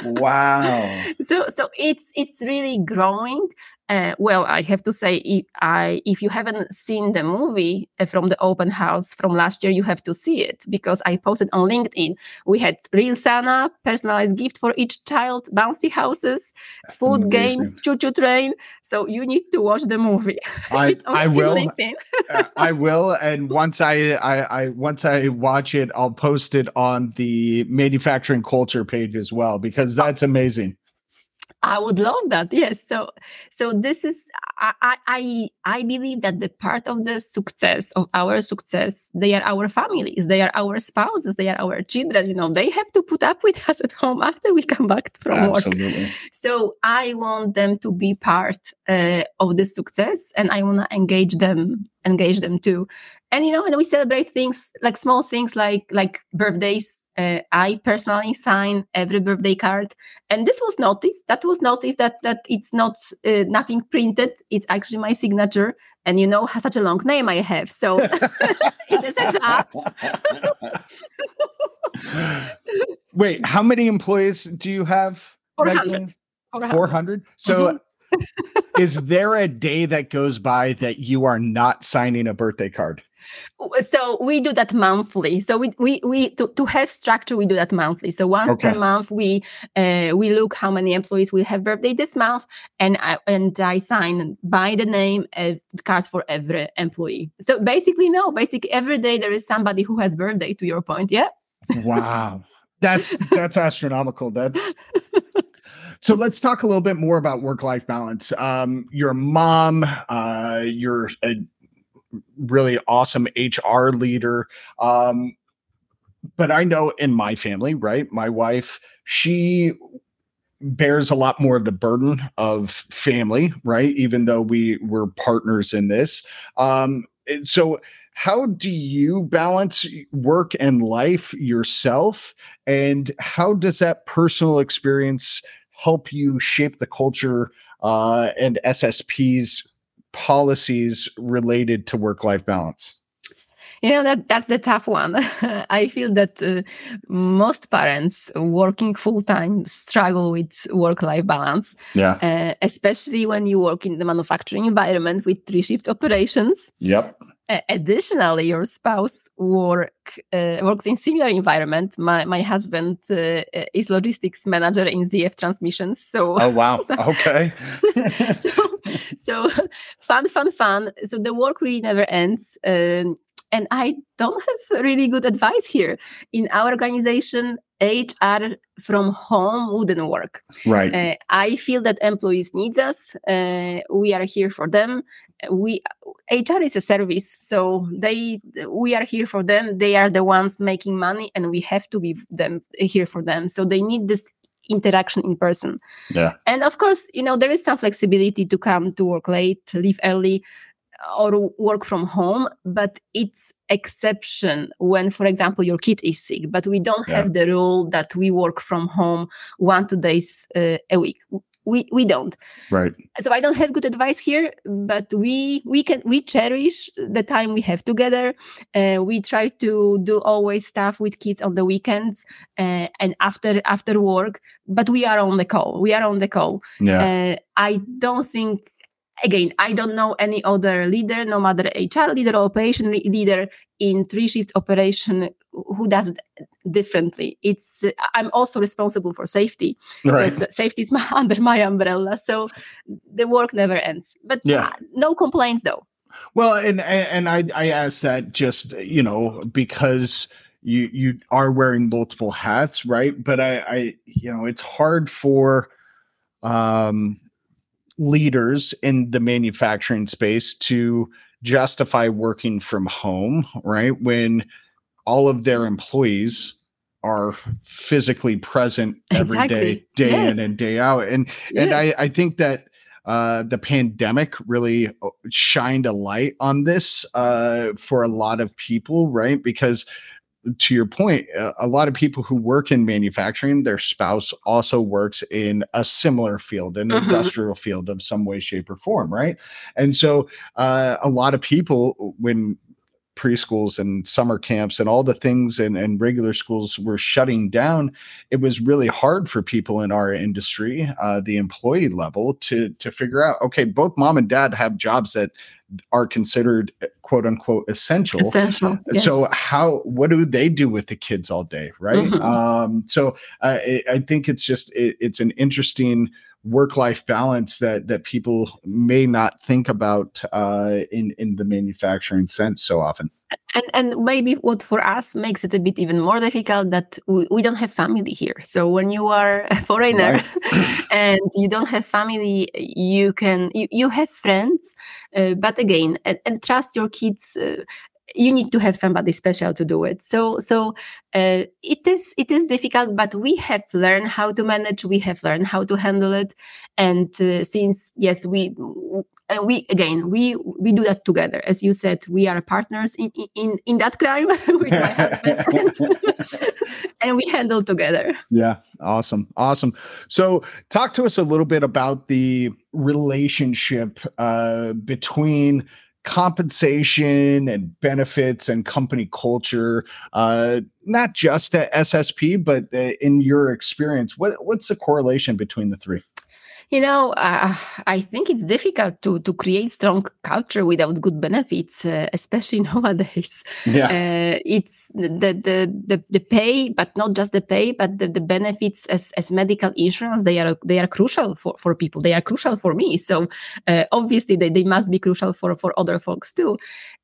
wow.
So so it's it's really growing uh, well, I have to say, if, I, if you haven't seen the movie uh, from the open house from last year, you have to see it because I posted on LinkedIn. We had real Santa, personalized gift for each child, bouncy houses, food Amazing. games, choo-choo train. So you need to watch the movie.
I, I will. uh, I will, and once I, I, I once I watch it, I'll post it on the manufacturing culture page as well because that's amazing.
I would love that. Yes. So, so this is I I I believe that the part of the success of our success, they are our families, they are our spouses, they are our children. You know, they have to put up with us at home after we come back from Absolutely. work. So I want them to be part uh, of the success, and I want to engage them engage them too. And you know and we celebrate things like small things like like birthdays. Uh, i personally sign every birthday card. And this was noticed. That was noticed that that it's not uh, nothing printed. It's actually my signature. And you know such a long name i have. So it is a job.
Wait how many employees do you have 400. 400. So mm-hmm. Is there a day that goes by that you are not signing a birthday card?
so we do that monthly. So we we, we to, to have structure we do that monthly. So once okay. per month we uh, we look how many employees will have birthday this month and I, and I sign by the name a card for every employee. So basically no basically every day there is somebody who has birthday to your point yeah?
Wow. That's that's astronomical. That's so let's talk a little bit more about work-life balance. Um, mom. Uh, you're a really awesome HR leader. Um, but I know in my family, right? My wife, she bears a lot more of the burden of family, right? Even though we were partners in this. Um, so, how do you balance work and life yourself? And how does that personal experience help you shape the culture uh, and SSP's policies related to work life balance?
You know that that's the tough one. I feel that uh, most parents working full time struggle with work life balance.
Yeah.
Uh, especially when you work in the manufacturing environment with three shift operations.
Yep.
Uh, additionally, your spouse work uh, works in similar environment. My my husband uh, is logistics manager in ZF Transmissions. So
oh wow, okay.
so so fun, fun, fun. So the work really never ends. Um, and I don't have really good advice here. In our organization, HR from home wouldn't work.
Right. Uh,
I feel that employees need us. Uh, we are here for them. We HR is a service, so they we are here for them. They are the ones making money, and we have to be them here for them. So they need this interaction in person.
Yeah.
And of course, you know there is some flexibility to come to work late, leave early or work from home but it's exception when for example your kid is sick but we don't yeah. have the rule that we work from home one two days uh, a week we we don't.
Right.
So i don't have good advice here but we we can we cherish the time we have together. Uh, we try to do always stuff with kids on the weekends uh, and after after work but we are on the call. We are on the call.
Yeah.
Uh, i don't think again, I don't know any other leader, no matter HR leader or operation leader in three shifts operation who does it differently. It's I'm also responsible for safety, right. so, so, safety is my, under my umbrella. So the work never ends. But yeah. No complaints though.
Well, and and I I ask that just you know because you you are wearing multiple hats, right? But I I you know it's hard for um leaders in the manufacturing space to justify working from home, right? When all of their employees are physically present every exactly. day, day yes. in and day out. And yeah. and I, I think that uh, the pandemic really uh, shined a light on this uh, for a lot of people, right? Because to your point, a lot of people who work in manufacturing, their spouse also works in a similar field, an mm-hmm. industrial field of some way, shape, or form, right? And so, uh, a lot of people, when preschools and summer camps and all the things and, and regular schools were shutting down, it was really hard for people in our industry, uh, the employee level, to to figure out, okay, both mom and dad have jobs that are considered uh, quote unquote essential.
Essential. Yes.
So how what do they do with the kids all day, right? Mm-hmm. Um, so uh, I think it's just it, it's an interesting work life balance that that people may not think about uh, in in the manufacturing sense so often.
And and maybe what for us makes it a bit even more difficult that we, we don't have family here. So when you are a foreigner right. and you don't have family, you can you, you have friends, uh, but again, and, and, trust your kids. Uh, you need to have somebody special to do it. So so uh, it is it is difficult but we have learned how to manage we have learned how to handle it. And uh, since yes we and we again we we do that together. As you said we are partners in in in that crime with my husband and, and we handle together.
Yeah. Awesome. Awesome. So talk to us a little bit about the relationship uh, between compensation and benefits and company culture, uh, not just at SSP, but uh, in your experience, what, what's the correlation between the three?
You know, uh, I think it's difficult to to create strong culture without good benefits, uh, especially nowadays.
Yeah,
uh, it's the, the the the pay, but not just the pay, but the, the benefits as, as medical insurance. They are they are crucial for, for people. They are crucial for me. So uh, obviously they, they must be crucial for for other folks too.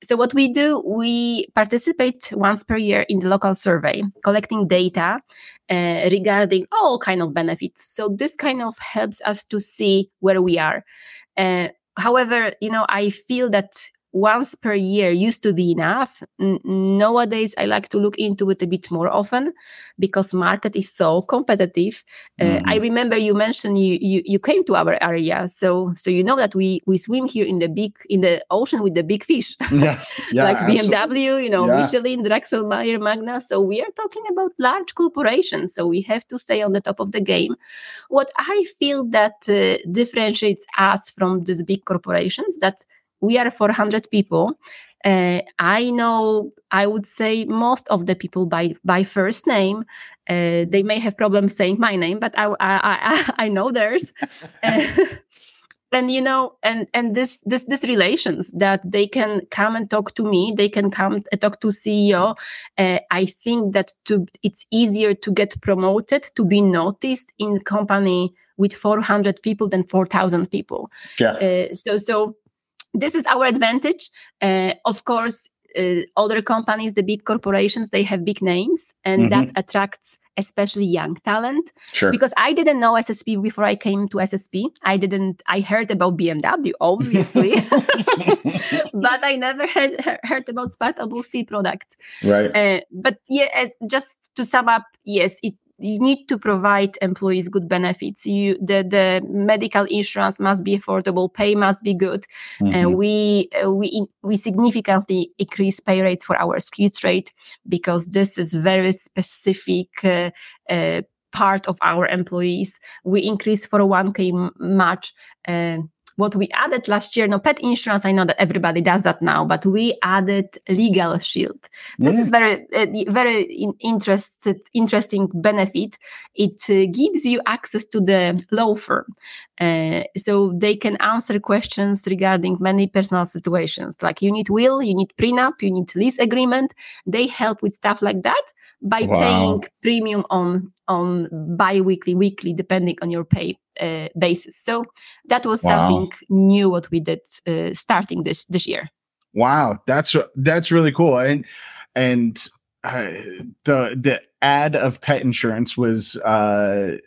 So what we do, we participate once per year in the local survey, collecting data uh, regarding all kind of benefits. So this kind of helps us to see where we are. Uh, however, you know, I feel that once per year used to be enough. N- nowadays i like to look into it a bit more often because market is so competitive. Uh, mm-hmm. i remember you mentioned you, you you came to our area. So so you know that we we swim here in the big in the ocean with the big fish.
Yeah, yeah
like bmw you know yeah. michelin Dräxlmaier magna. So we are talking about large corporations. So we have to stay on the top of the game. What i feel that uh, differentiates us from these big corporations that we are 400 people uh, I know, I would say most of the people by by first name. Uh, they may have problems saying my name, but I I I, I know theirs. uh, and you know, and and this this this relations that they can come and talk to me, they can come and talk to CEO. Uh, I think that to it's easier to get promoted to be noticed in company with 400 people than 4,000 people.
Yeah.
Uh, so so this is our advantage. Uh, of course, uh, other companies, the big corporations, they have big names, and mm-hmm. that attracts especially young talent.
Sure.
Because I didn't know SSP before I came to SSP. I didn't. I heard about BMW, obviously, but I never had heard about Spartanburg Steel products.
Right.
Uh, but yeah, as, just to sum up, yes, it you need to provide employees good benefits. You the, the medical insurance must be affordable pay must be good. Mm-hmm. and we uh, we we significantly increase pay rates for our skilled trade because this is very specific uh, uh, part of our employees. We increase 401k match uh, what we added last year, no pet insurance, I know that everybody does that now, but we added legal shield. This is very, uh, very in interested, interesting benefit. It uh, gives you access to the law firm. Uh, so they can answer questions regarding many personal situations like you need will you need prenup you need lease agreement they help with stuff like that by wow. paying premium on on bi-weekly weekly depending on your pay uh, basis. So that was wow. something new what we did uh, starting this this year.
Wow that's that's really cool. And and uh, the the ad of pet insurance was uh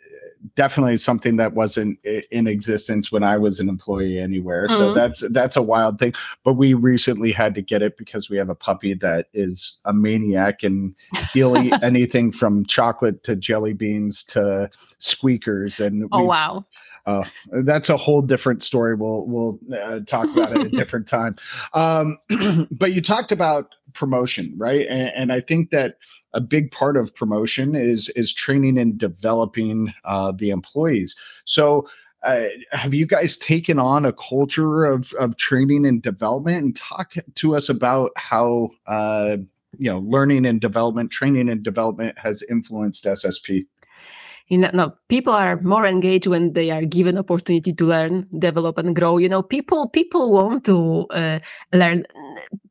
definitely something that wasn't in existence when I was an employee anywhere. Mm-hmm. So that's that's a wild thing. But we recently had to get it because we have a puppy that is a maniac and he'll eat anything from chocolate to jelly beans to squeakers. And
oh wow.
Uh, that's a whole different story. We'll we'll uh, talk about it at a different time. Um, but you talked about promotion, right? And, and, I think that a big part of promotion is is training and developing uh, the employees. So. Uh, have you guys taken on a culture of, of training and development and talk to us about how uh, you know learning and development training and development has influenced ssp
you know, no, people are more engaged when they are given opportunity to learn, develop, and grow. You know, people people want to uh, learn.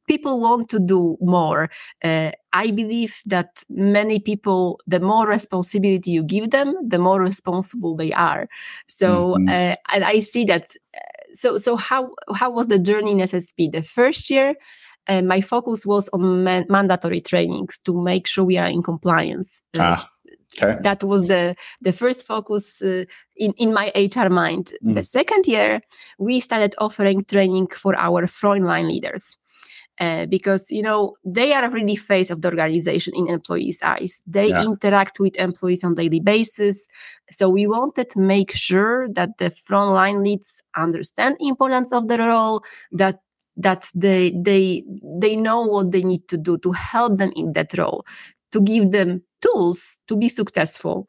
People want to do more. Uh, I believe that many people, the more responsibility you give them, the more responsible they are. So, mm-hmm. uh, and I see that. Uh, so, so how how was the journey in SSP? The first year, uh, my focus was on man- mandatory trainings to make sure we are in compliance.
Ah. Okay.
That was the the first focus uh, in in my HR mind. Mm. The second year, we started offering training for our frontline leaders. Uh, because you know they are really face of the organization in employees' eyes. They yeah. interact with employees on daily basis. So we wanted to make sure that the frontline leads understand importance of the role, that that they they they know what they need to do to help them in that role to give them tools to be successful.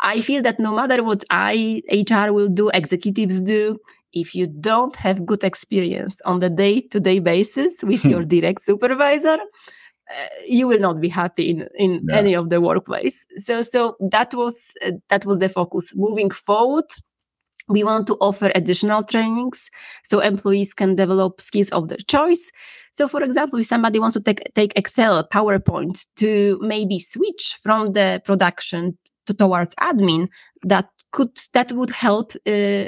I feel that no matter what I, HR will do, executives do, if you don't have good experience on the day-to-day basis with your direct supervisor uh, you will not be happy in, in any of the workplace. So so that was uh, that was the focus. Moving forward we want to offer additional trainings so employees can develop skills of their choice. So for example if somebody wants to take, take excel powerpoint to maybe switch from the production to, towards admin that could that would help uh,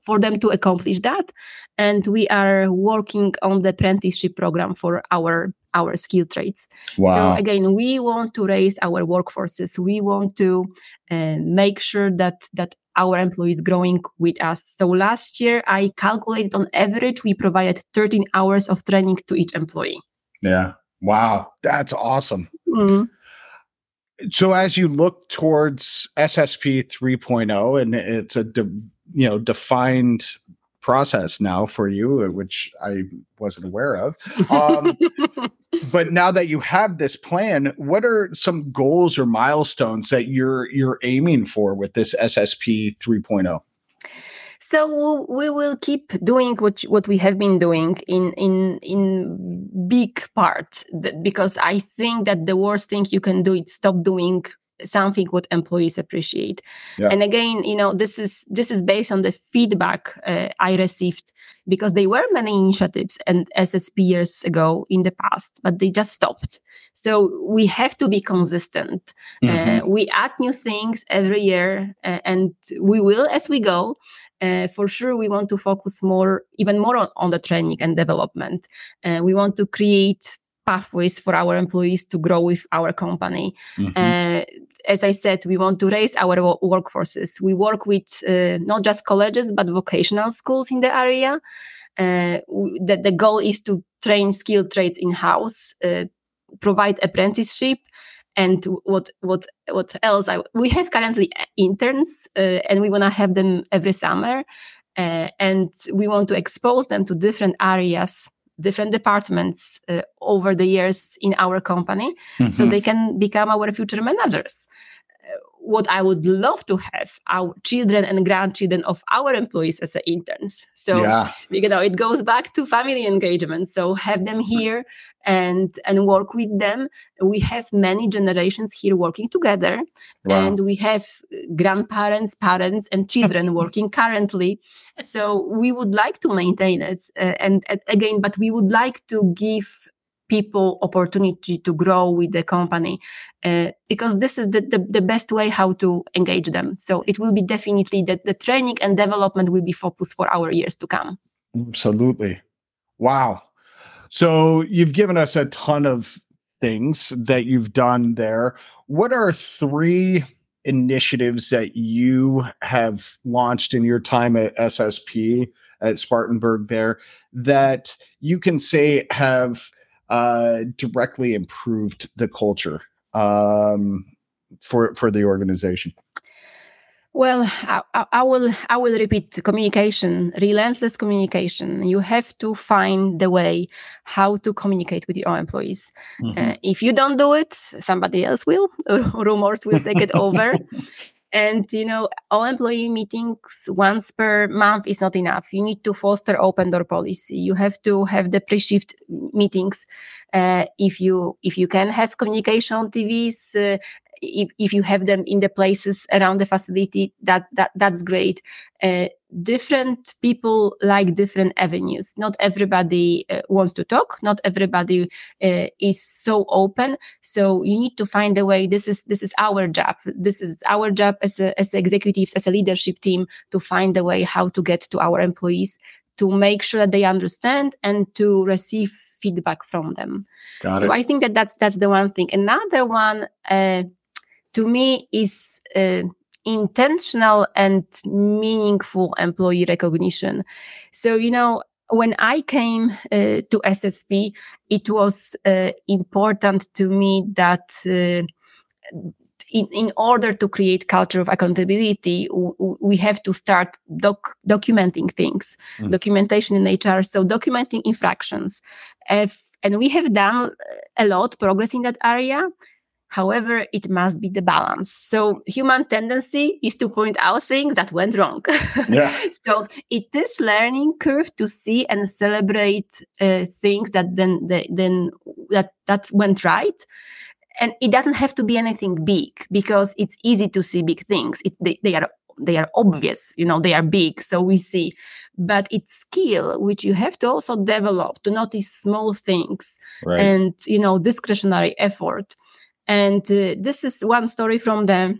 for them to accomplish that. And we are working on the apprenticeship program for our our skill trades wow. so again we want to raise our workforces we want to uh, make sure that that our employees growing with us. So last year, I calculated on average, we provided 13 hours of training to each employee.
Yeah. Wow. That's awesome. Mm-hmm. So as you look towards SSP 3.0 and it's a de- you know defined process now for you, which I wasn't aware of. Um, but now that you have this plan, what are some goals or milestones that you're you're aiming for with this SSP 3.0?
So we will keep doing what what we have been doing in in in big part because I think that the worst thing you can do is stop doing something what employees appreciate. Yeah. and again you know this is this is based on the feedback uh, i received because there were many initiatives and ssp years ago in the past but they just stopped. So we have to be consistent. Uh, mm-hmm. uh, we add new things every year uh, and we will as we go. Uh, for sure we want to focus more even more on, on the training and development. Uh, we want to create pathways for our employees to grow with our company. Mm-hmm. Uh, as I said, we want to raise our workforces. We work with uh, not just colleges, but vocational schools in the area. Uh, the, the goal is to train skilled trades in house, uh, provide apprenticeship. And what what what else? I, we have currently interns, uh, and we want to have them every summer, uh, and we want to expose them to different areas different departments uh, over the years in our company mm-hmm. so they can become our future managers what I would love to have our children and grandchildren of our employees as interns. So yeah. you know it goes back to family engagement. So have them here and and work with them. We have many generations here working together, wow. and we have grandparents, parents, and children working currently. So we would like to maintain it, uh, and, and again, but we would like to give people opportunity to grow with the company uh, because this is the, the, the, best way how to engage them. So it will be definitely that the training and development will be focused for our years to come.
Absolutely. Wow. So you've given us a ton of things that you've done there. What are three initiatives that you have launched in your time at ssp at spartanburg there that you can say have uh, directly improved the culture um, for for the organization?
Well, I, I, will I will repeat communication, relentless communication. You have to find the way how to communicate with your employees. Mm-hmm. Uh, if you don't do it, somebody else will. Rumors will take it over. And you know, all employee meetings once per month is not enough. You need to foster open door policy. You have to have the pre-shift meetings. Uh, if you if you can have communication on TVs, uh, if, if you have them in the places around the facility that that that's great. Uh, different people like different avenues. Not everybody uh, wants to talk. Not everybody uh, is so open. So you need to find a way. This is this is our job. This is our job as a, as executives as a leadership team to find a way how to get to our employees to make sure that they understand and to receive feedback from them. Got so it. i think that that's that's the one thing. Another one uh, to me is uh, intentional and meaningful employee recognition. So, you know, when I came uh, to SSP, it was uh, important to me that uh, in, in order to create culture of accountability, w- we have to start doc- documenting things, mm. documentation in HR. So documenting infractions. If, and we have done a lot progress in that area However, it must be the balance. So human tendency is to point out things that went wrong. Yeah. so it is learning curve to see and celebrate uh, things that then then that that went right. And it doesn't have to be anything big because it's easy to see big things. It, they, they are they are obvious you know they are big so we see but it's skill which you have to also develop to notice small things right. and you know discretionary effort and uh, this is one story from the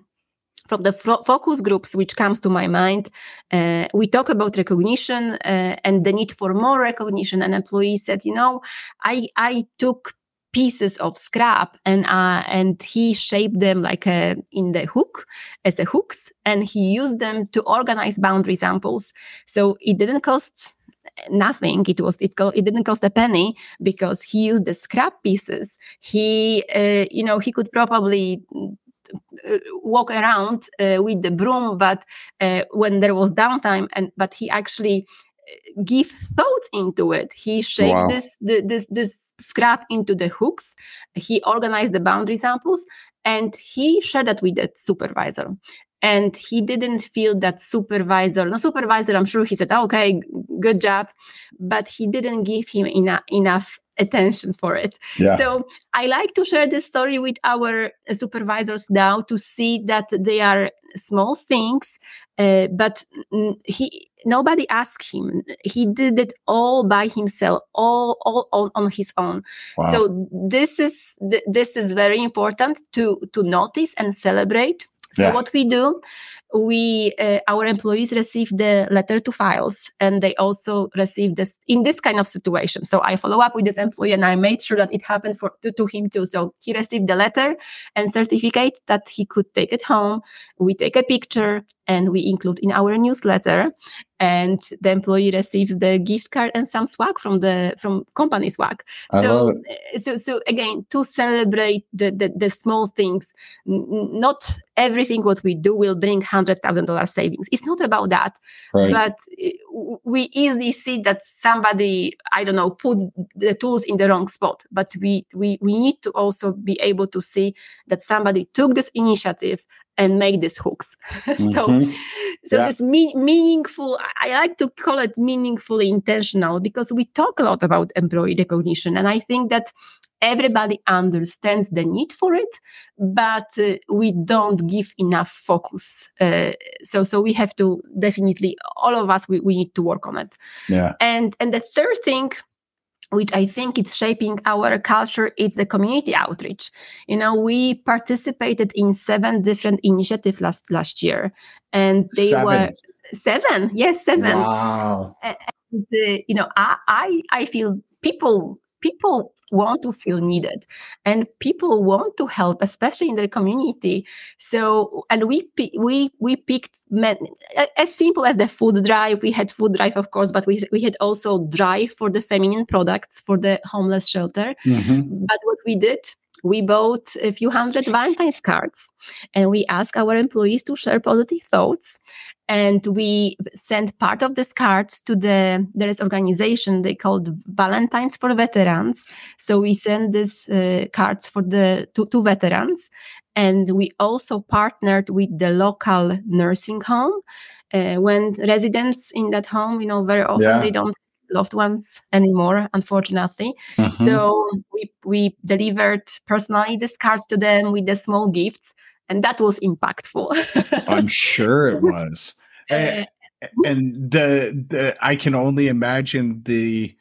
from the focus groups which comes to my mind. Uh, we talk about recognition uh, and the need for more recognition and employees said you know i i took pieces of scrap and uh, and he shaped them like a, in the hook as a hooks and he used them to organize boundary samples. So it didn't cost nothing it was it, co- it didn't cost a penny because he used the scrap pieces he uh, you know he could probably uh, walk around uh, with the broom but uh, when there was downtime and but he actually give thoughts into it. He shaped wow. this, this this scrap into the hooks. He organized the boundary samples, and he shared that with the supervisor. And he didn't feel that supervisor. No supervisor. I'm sure he said, oh, "Okay, good job," but he didn't give him enough enough attention for it. Yeah. So I like to share this story with our supervisors now to see that they are small things, uh, but he nobody asked him. He did it all by himself, all all on, on his own. Wow. So this is th- this is very important to to notice and celebrate. So yeah. what we do, we uh, our employees receive the letter to files and they also receive this in this kind of situation. So i follow up with this employee and i made sure that it happened for to, to him too. So he received the letter and certificate that he could take it home. We take a picture and we include in our newsletter and the employee receives the gift card and some swag from the from company swag. So so so again to celebrate the the, the small things n- not everything what we do will bring thousand dollar savings it's not about that right. but eh, we easily see that somebody i don't know put the tools in the wrong spot but we we we need to also be able to see that somebody took this initiative and make these hooks. so, mm-hmm. so yeah. this me- meaningful. I like to call it meaningfully intentional because we talk a lot about employee recognition, and I think that everybody understands the need for it, but uh, we don't give enough focus. Uh, so, so we have to definitely, all of us, we, we need to work on it. Yeah. And and the third thing which I think it's shaping our culture, it's the community outreach. You know, we participated in seven different initiatives last last year, and they seven. were seven. Yes, seven. Wow. And, and uh, you know, I, I I feel people people want to feel needed and people want to help especially in their community so and we we we picked men, as simple as the food drive we had food drive of course but we, we had also drive for the feminine products for the homeless shelter mm-hmm. but what we did we bought a few hundred Valentine's cards and we asked our employees to share positive thoughts. And we sent part of these cards to the there is organization they called Valentines for Veterans. So we send these uh, cards for the to, to veterans, and we also partnered with the local nursing home. Uh, when residents in that home, you know, very often yeah. they don't loved ones anymore, unfortunately. Mm-hmm. So we we delivered personally these cards to them with the small gifts, and that was impactful.
I'm sure it was. And, and the, the I can only imagine the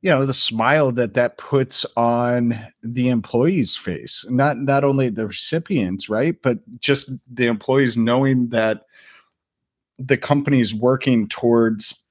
you know the smile that that puts on the employee's face. Not not only the recipients right but just the employees knowing that the company is working towards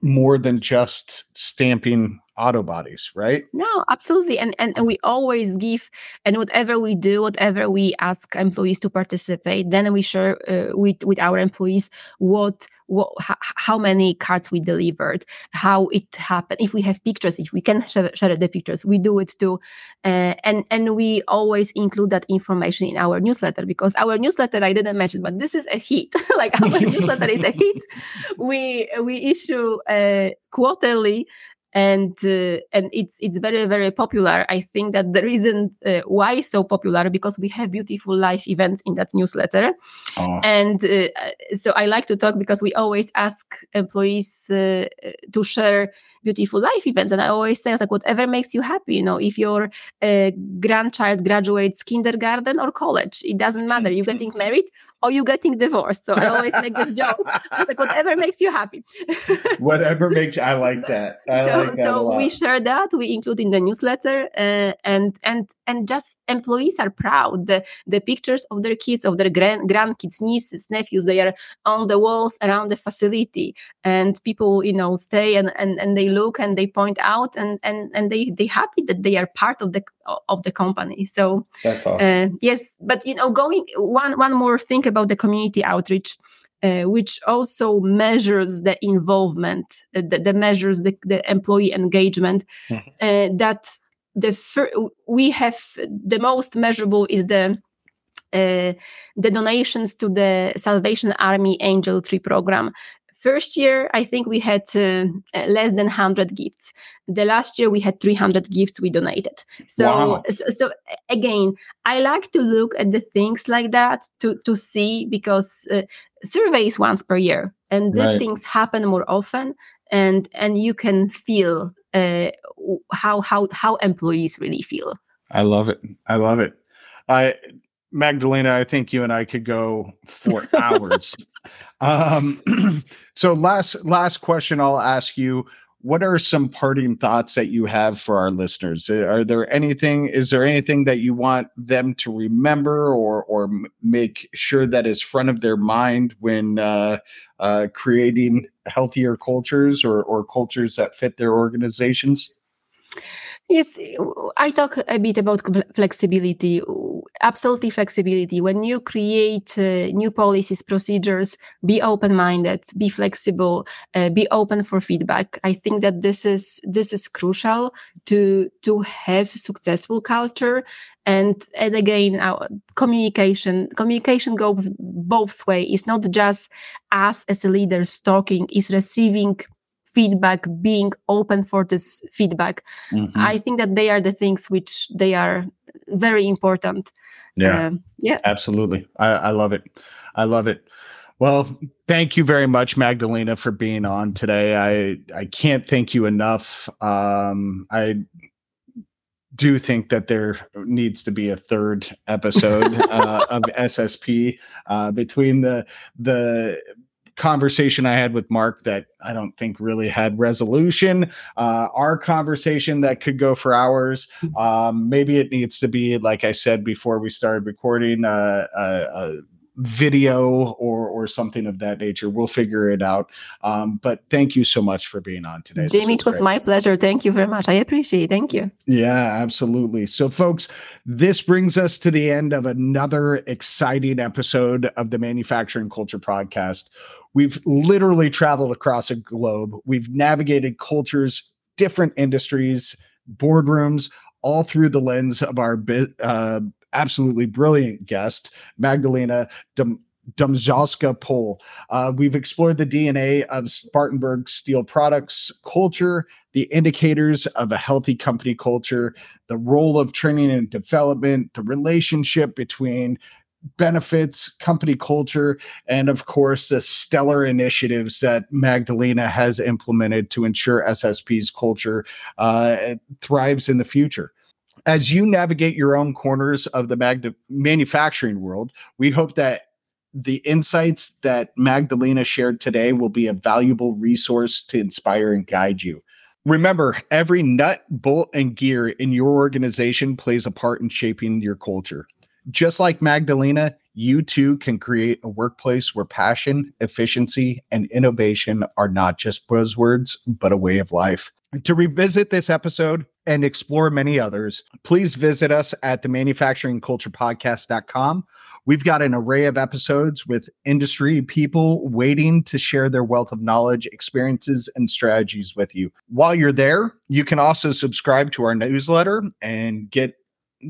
more than just stamping auto bodies right
no absolutely and, and and we always give and whatever we do whatever we ask employees to participate then we share uh, with with our employees what what, how many cards we delivered, how it happened. If we have pictures, if we can share, share the pictures, we do it too. Uh, and and we always include that information in our newsletter because our newsletter I didn't mention, but this is a hit. like our newsletter is a hit. We we issue uh, quarterly and uh, and it's it's very very popular i think that the reason uh, why so popular because we have beautiful live events in that newsletter oh. and uh, so i like to talk because we always ask employees uh, to share beautiful life events. And i always say like whatever makes you happy you know if your uh, grandchild graduates kindergarten or college it doesn't matter. You're getting married or you're getting divorced. So i always make this joke. Like whatever makes you happy.
Whatever makes i like that. I
so,
like that
so we share that. We include in the newsletter uh, and and and just employees are proud. The, the pictures of their kids of their grand grandkids nieces nephews they are on the walls around the facility. And people you know stay and and, and they look and they point out and and and they they happy that they are part of the of the company so
that's awesome uh,
yes but you know going one one more thing about the community outreach uh, which also measures the involvement, uh, the, the, measures the, the employee engagement. Mm-hmm. Uh, that the fir- we have the most measurable is the uh, the donations to the Salvation Army Angel Tree program. First year, I think we had uh, less than 100 gifts. The last year, we had 300 gifts we donated. So, wow. so, so, again, I like to look at the things like that to, to see because uh, surveys once per year and these right. things happen more often and and you can feel uh, how how how employees really feel
i love it i love it i magdalena i think you and i could go for hours um so last last question i'll ask you. What are some parting thoughts that you have for our listeners? Uh, are there anything is there anything that you want them to remember or or make sure that is front of their mind when uh, uh, creating healthier cultures or or cultures that fit their organizations
Yes, I talk a bit about flexibility. Absolutely flexibility. When you create uh, new policies, procedures, be open-minded, be flexible, uh, be open for feedback. I think that this is this is crucial to to have successful culture. And and again, our communication communication goes both ways. It's not just us as leaders talking; it's receiving feedback being open for this feedback. Mm-hmm. i think that they are the things which they are very important.
Yeah. Uh, yeah. Absolutely. I, I love it. I love it. Well thank you very much magdalena for being on today. I i can't thank you enough. Um i do think that there needs to be a third episode uh, of SSP uh, between the the conversation I had with Mark that I don't think really had resolution. Uh, our conversation that could go for hours. Um, maybe it needs to be, like I said before we started recording, uh, uh, uh video or or something of that nature. We'll figure it out. Um, but thank you so much for being on today.
Jamie, was it was great. my pleasure. Thank you very much. I appreciate it. Thank you.
Yeah, absolutely. So, folks, this brings us to the end of another exciting episode of the Manufacturing Culture Podcast. We've literally traveled across a globe. We've navigated cultures, different industries, boardrooms, all through the lens of our uh, absolutely brilliant guest, Magdalena Dum- Domzalska. Uh, we've explored the DNA of Spartanburg Steel Products culture, the indicators of a healthy company culture, the role of training and development, the relationship between benefits, company culture, and of course, the stellar initiatives that Magdalena has implemented to ensure SSP's culture uh, thrives in the future as you navigate your own corners of the mag- manufacturing world, we hope that the insights that Magdalena shared today will be a valuable resource to inspire and guide you. Remember, every nut, bolt, and gear in your organization plays a part in shaping your culture. Just like Magdalena, you too can create a workplace where passion, efficiency, and innovation are not just buzzwords, but a way of life. To revisit this episode and explore many others, please visit us at the manufacturingculturepodcast.com. We've got an array of episodes with industry people waiting to share their wealth of knowledge, experiences, and strategies with you. While you're there, you can also subscribe to our newsletter and get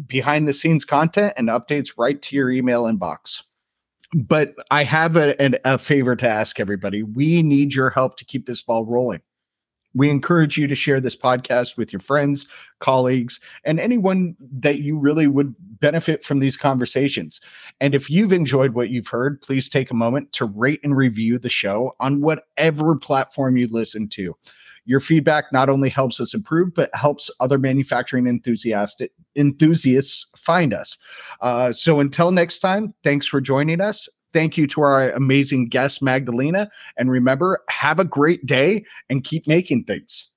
behind the scenes content and updates right to your email inbox. But I have a, a, a favor to ask everybody. We need your help to keep this ball rolling We encourage you to share this podcast with your friends, colleagues, and anyone that you really would benefit from these conversations. And if you've enjoyed what you've heard, please take a moment to rate and review the show on whatever platform you listen to. Your feedback not only helps us improve, but helps other manufacturing enthusiastic enthusiasts find us. Uh, so until next time, thanks for joining us. Thank you to our amazing guest, Magdalena. And remember, have a great day and keep making things.